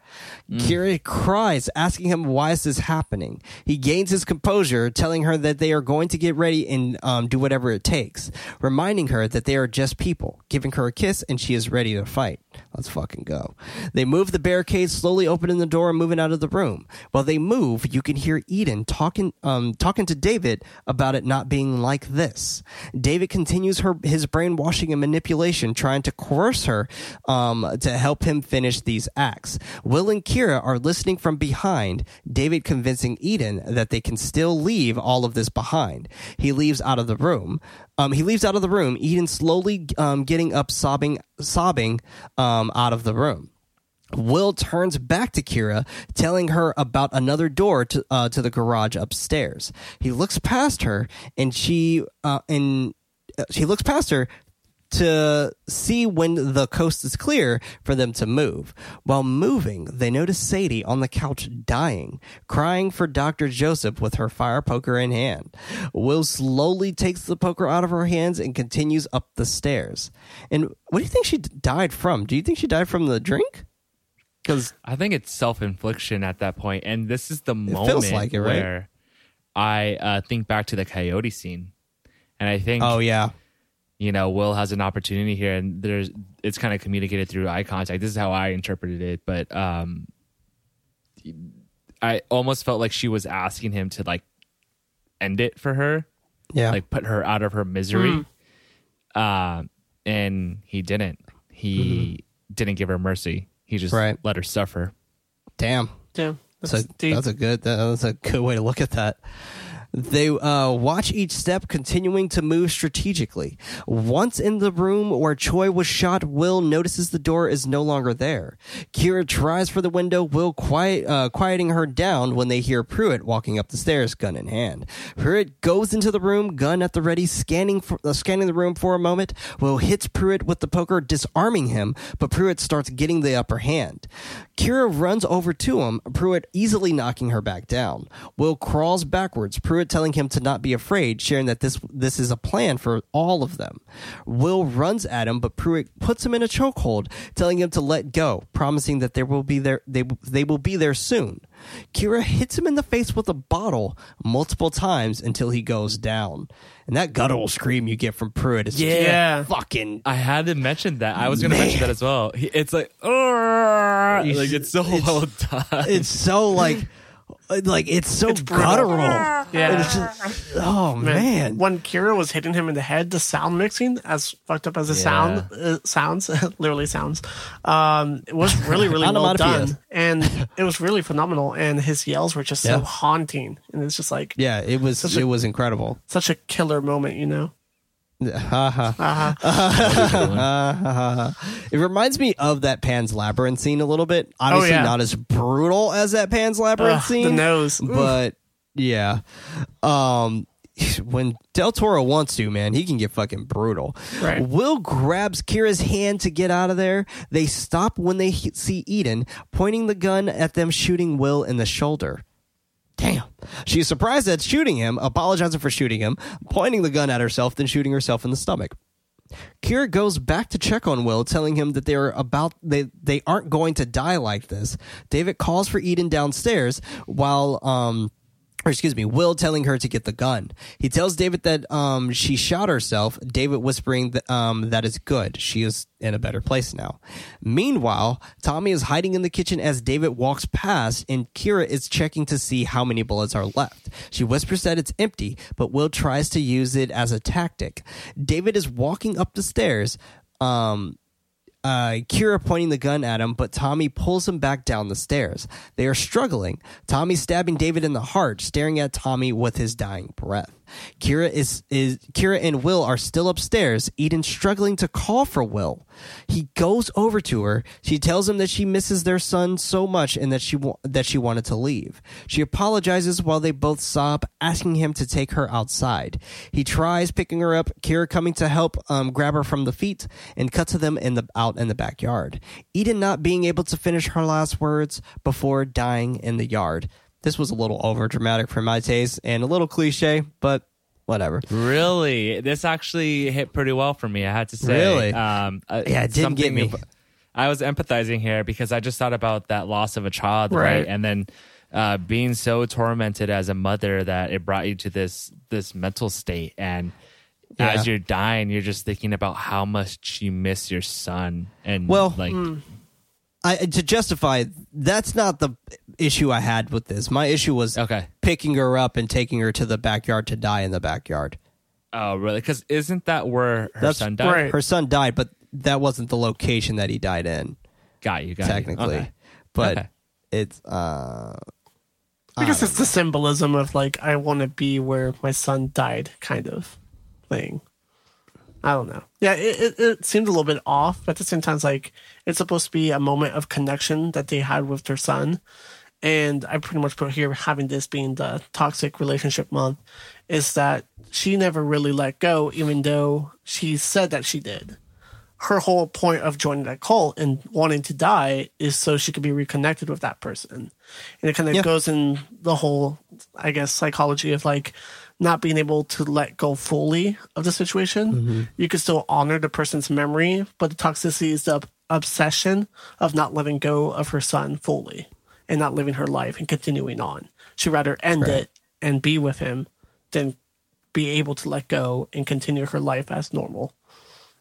Kira cries, asking him why is this happening. He gains his composure, telling her that they are going to get ready and um, do whatever it takes, reminding her that they are just people, giving her a kiss, and she is ready to fight. Let's fucking go. They move the barricade, slowly opening the door and moving out of the room. While they move, you can hear Eden talking, um, talking to David about it not being like this. David continues her his brainwashing and manipulation, trying to coerce her um, to help him finish these acts. Will and Kira are listening from behind. David convincing Eden that they can still leave all of this behind. He leaves out of the room. Um, he leaves out of the room. Eden slowly um, getting up, sobbing, sobbing um, out of the room. Will turns back to Kira, telling her about another door to uh, to the garage upstairs. He looks past her, and she uh, and uh, she looks past her to see when the coast is clear for them to move. While moving, they notice Sadie on the couch dying, crying for Dr. Joseph with her fire poker in hand. Will slowly takes the poker out of her hands and continues up the stairs. And what do you think she died from? Do you think she died from the drink? Because I think it's self infliction at that point, and this is the feels moment like it, right? where I uh, think back to the coyote scene, and I think oh yeah, you know Will has an opportunity here, and there's it's kind of communicated through eye contact. This is how I interpreted it, but um, I almost felt like she was asking him to like end it for her, yeah, like put her out of her misery, uh, and he didn't. He didn't give her mercy. He just Right. let her suffer. damn. Yeah, So that's deep. that's a good that, that's a good way to look at that. They uh, watch each step, continuing to move strategically. Once in the room where Choi was shot, Will notices the door is no longer there. Kira tries for the window, Will quiet, uh, quieting her down when they hear Pruitt walking up the stairs, gun in hand. Pruitt goes into the room, gun at the ready, scanning for, uh, scanning the room for a moment. Will hits Pruitt with the poker, disarming him, but Pruitt starts getting the upper hand. Kira runs over to him, Pruitt easily knocking her back down. Will crawls backwards, Pruitt telling him to not be afraid, sharing that this this is a plan for all of them. Will runs at him, but Pruitt puts him in a chokehold, telling him to let go, promising that there will be there they they will be there soon. Kira hits him in the face with a bottle multiple times until he goes down. And that guttural scream you get from Pruitt is just Yeah. fucking I had to mention that. I was going to mention that as well. It's like, like it's so it's- well done. it's so like like it's so brutal. guttural. Yeah. It's just, oh man. When Kira was hitting him in the head, the sound mixing, as fucked up as the Yeah. sound uh, sounds, literally sounds, um, it was really, really well done, and it was really phenomenal. And his yells were just so haunting, and it's just like Yeah, it was Such a- it was incredible. such a killer moment, you know. It reminds me of that Pan's Labyrinth scene a little bit. Obviously, yeah. not as brutal as that Pan's Labyrinth Ugh, scene. the nose. But yeah. Um, when Del Toro wants to, man, he can get fucking brutal. Right. Will grabs Kira's hand to get out of there. They stop when they see Eden pointing the gun at them, shooting Will in the shoulder. Damn. She's surprised at shooting him, apologizing for shooting him, pointing the gun at herself, then shooting herself in the stomach. Kira goes back to check on Will, telling him that they're about they they aren't going to die like this. David calls for Eden downstairs while um or excuse me, Will telling her to get the gun. He tells David that um, she shot herself. David whispering that um, that is good. She is in a better place now. Meanwhile, Tommy is hiding in the kitchen as David walks past, and Kira is checking to see how many bullets are left. She whispers that it's empty, but Will tries to use it as a tactic. David is walking up the stairs. Um, uh, Kira pointing the gun at him, but Tommy pulls him back down the stairs. They are struggling. Tommy stabbing David in the heart, staring at Tommy with his dying breath. Kira is is Kira and Will are still upstairs. Eden struggling to call for Will. He goes over to her. She tells him that she misses their son so much and that she wa- that she wanted to leave. She apologizes while they both sob, asking him to take her outside. He tries picking her up. Kira coming to help um, grab her from the feet and cut to them in the out in the backyard. Eden not being able to finish her last words before dying in the yard. This was a little over dramatic for my taste and a little cliche, but whatever. Really, this actually hit pretty well for me. I had to say. Really? Um, uh, Yeah, it didn't get me. ab- I was empathizing here because I just thought about that loss of a child, right? Right. And then uh, being so tormented as a mother that it brought you to this this mental state, and as you're dying, you're just thinking about how much you miss your son, and Well, like. I to justify that's not the issue I had with this. My issue was Okay. picking her up and taking her to the backyard to die in the backyard. Oh, really? Because isn't that where her That's son died? right. Her son died, but that wasn't the location that he died in, Got you. Got you. technically. Okay. But Okay. it's uh I guess it's the symbolism of like I want to be where my son died, kind of thing. I don't know. Yeah, it, it, it seemed a little bit off, but at the same time, it's like it's supposed to be a moment of connection that they had with their son. And I pretty much put here having this being the toxic relationship month is that she never really let go, even though she said that she did. Her whole point of joining that cult and wanting to die is so she could be reconnected with that person. And it kind of Yeah. goes in the whole, I guess, psychology of like not being able to let go fully of the situation. You could still honor the person's memory, but the toxicity is the obsession of not letting go of her son fully and not living her life and continuing on. She'd rather end it and be with him than be able to let go and continue her life as normal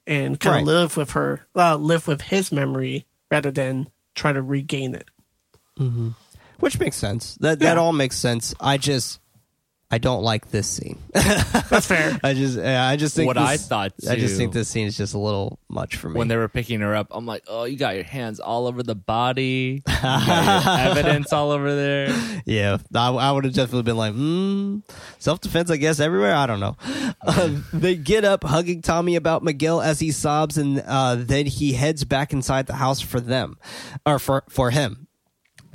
and kind Right. of live with her, uh, live with his memory rather than try to regain it. which makes sense. That that all makes sense. I just I don't like this scene. That's fair. I just I just think What I this- thought, I just think this scene is just a little much for me. when they were picking her up, I'm like, oh, you got your hands all over the body, you got your evidence all over there. Yeah, I, I would have definitely been like, hmm, self defense, I guess, everywhere. I don't know. Uh, they get up, hugging Tommy about Miguel as he sobs, and uh, then he heads back inside the house for them, or for for him.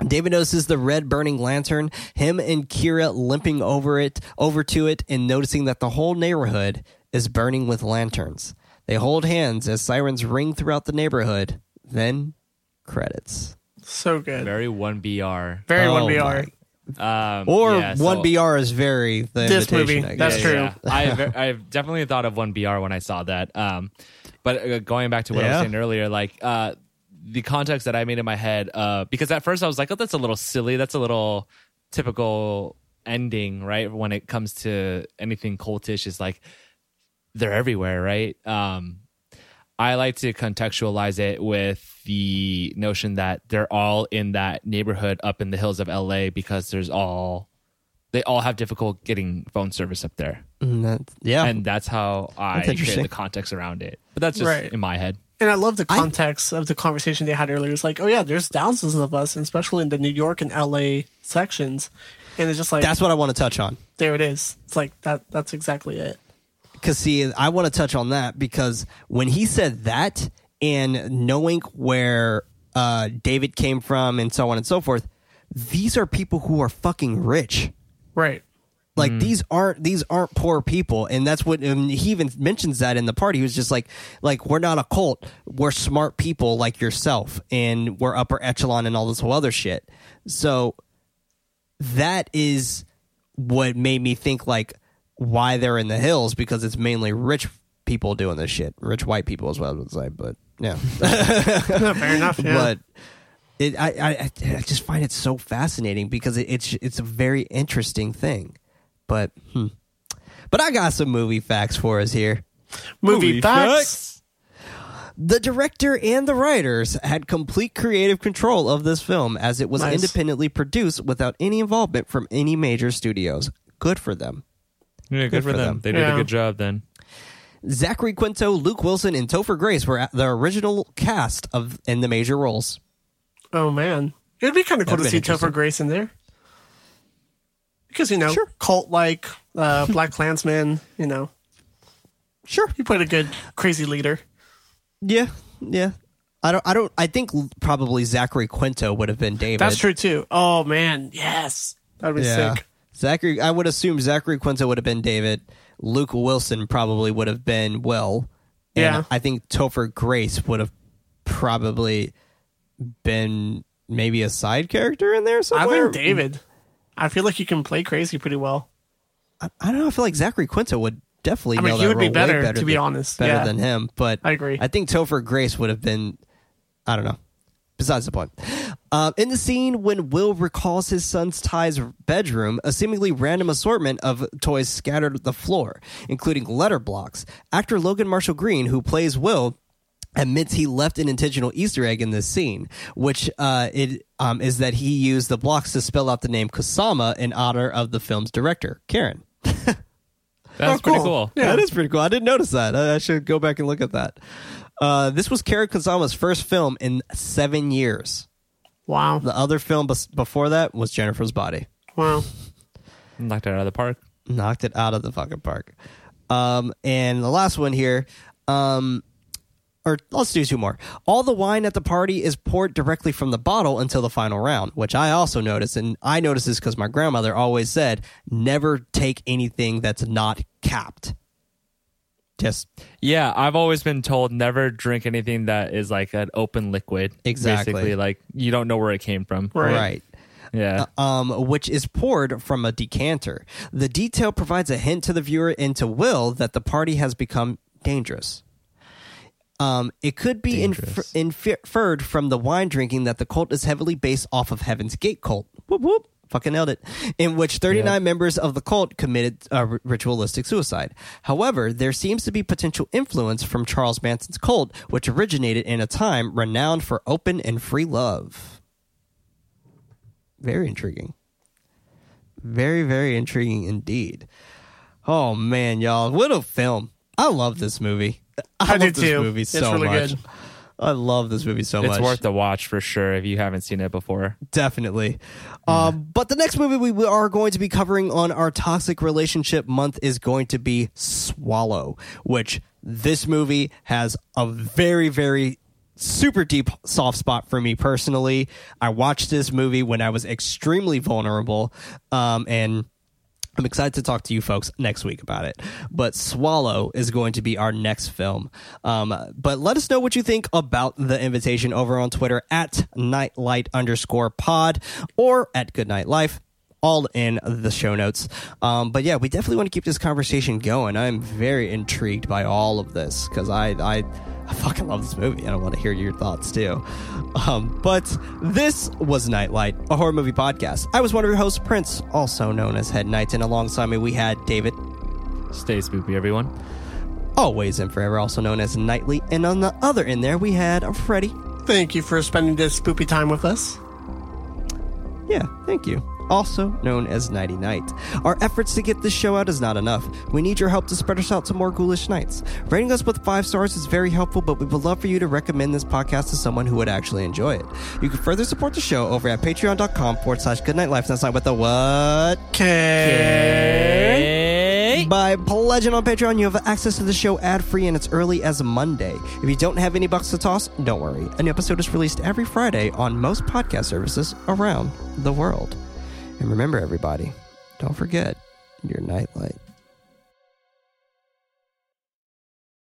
David notices the red burning lantern, him and Kira limping over it, over to it, and noticing that the whole neighborhood is burning with lanterns. They hold hands as sirens ring throughout the neighborhood. Then credits. So good. Very one br. Very Oh one my BR. Um, Or yeah, so- one BR is very the This invitation, movie, I that's guess. true. I ve- I've definitely thought of one BR when I saw that. Um, but uh, going back to what I was saying earlier, like uh, the context that I made in my head, uh, because at first I was like, oh, that's a little silly. That's a little typical ending, right? When it comes to anything cultish, is like they're everywhere, right? Um, I like to contextualize it with the notion that they're all in that neighborhood up in the hills of LA because there's all they all have difficult getting phone service up there. Mm, that- yeah. And that's how I That's create the context around it. But that's just Right. in my head. And I love the context of the conversation they had earlier. It's like, oh yeah, there's thousands of us, and especially in the New York and LA sections. And it's just like That's what I want to touch on. there it is. It's like that. That's exactly it. Because see, I want to touch on that because when he said that and knowing where uh, David came from and so on and so forth, these are people who are fucking rich. Right. Like mm. these aren't these aren't poor people, and that's what and he even mentions that in the party. He was just like, like we're not a cult. We're smart people like yourself, and we're upper echelon and all this whole other shit. So that is what made me think like why they're in the hills because it's mainly rich people doing this shit. Rich white people is what I would say, but yeah. No, fair enough. Yeah. but it, I, I, I just find it so fascinating because it, it's it's a very interesting thing. But hmm. but I got some movie facts for us here. movie, facts. The director and the writers had complete creative control of this film as it was Nice. independently produced without any involvement from any major studios. Good for them. Yeah, good, for, them. They did Yeah. a good job then. Zachary Quinto, Luke Wilson, and Topher Grace were the original cast of in the major roles. Oh man, it'd be kind of cool That'd to see. Topher Grace in there because you know, Sure. cult like uh, BlacKkKlansman. You know, Sure. he played a good crazy leader. Yeah, yeah. I don't. I don't. I think probably Zachary Quinto would have been David. That's true too. Oh man, yes, that'd be Yeah. sick. Zachary. I would assume Zachary Quinto would have been David. Luke Wilson probably would have been Will. And Yeah. I think Topher Grace would have probably been maybe a side character in there somewhere. I think David. I feel like he can play crazy pretty well. I, I don't know. I feel like Zachary Quinto would definitely. I mean, he that would be way better, to be than- honest. Better Yeah. than him, but I agree. I think Topher Grace would have been. I don't know. Besides the point. Um, in the scene when Will recalls his son's Ty's bedroom, a seemingly random assortment of toys scattered the floor, including letter blocks. Actor Logan Marshall Green, who plays Will, admits he left an intentional Easter egg in this scene, which uh, it um, is that he used the blocks to spell out the name Kusama in honor of the film's director, Karyn. That's Oh, pretty cool. cool. Yeah. That is pretty cool. I didn't notice that. I, I should go back and look at that. Uh, this was Karyn Kusama's first film in seven years. Wow, The other film bes- before that was Jennifer's Body. wow. Knocked it out of the park. Knocked it out of the fucking park. Um, and the last one here, um, or let's do two more. All the wine at the party is poured directly from the bottle until the final round, which I also noticed. And I noticed this because my grandmother always said, never take anything that's not capped. Just Yeah, I've always been told never drink anything that is like an open liquid. Exactly. Basically, like you don't know where it came from. Right. right. Yeah. um, which is poured from a decanter. The detail provides a hint to the viewer and to Will that the party has become dangerous. Um, it could be inferred from the wine drinking that the cult is heavily based off of Heaven's Gate cult. Whoop whoop. Fucking nailed it. In which 39 Yeah. members of the cult committed uh, ri- ritualistic suicide. However, there seems to be potential influence from Charles Manson's cult, which originated in a time renowned for open and free love. Very intriguing. Very, very intriguing indeed. Oh man, y'all, what a film! I love this movie. I, I do love this too. movie It's so really much. good. I love this movie so it's much. It's worth a watch for sure if you haven't seen it before. Definitely. Um, but the next movie we are going to be covering on our toxic relationship month is going to be Swallow, which this movie has a very, very super deep soft spot for me personally. I watched this movie when I was extremely vulnerable, um, and I'm excited to talk to you folks next week about it. But Swallow is going to be our next film. Um, but let us know what you think about the invitation over on Twitter at KnightLight underscore pod or at GoodKnight Life. All in the show notes. Um, but yeah, we definitely want to keep this conversation going. I'm very intrigued by all of this because I, I, I fucking love this movie and I want to hear your thoughts too. Um, but this was KnightLight, a horror movie podcast. I was one of your hosts, Prince, also known as Head Knight, and alongside me we had David, Stay spooky, everyone. always and forever, also known as Nightly, and on the other end there we had Freddy. Thank you for spending this spoopy time with us. Yeah, thank you. Also known as Nighty Night. Our efforts to get this show out is not enough. We need your help to spread us out to more ghoulish nights. Rating us with five stars is very helpful, but we would love for you to recommend this podcast to someone who would actually enjoy it. You can further support the show over at patreon.com forward slash GoodKnight Life. That's not with the what? Okay. Nate. By pledging on Patreon, you have access to the show ad free and it's early as Monday. If you don't have any bucks to toss, don't worry. A new episode is released every Friday on most podcast services around the world. And remember, everybody, don't forget your nightlight.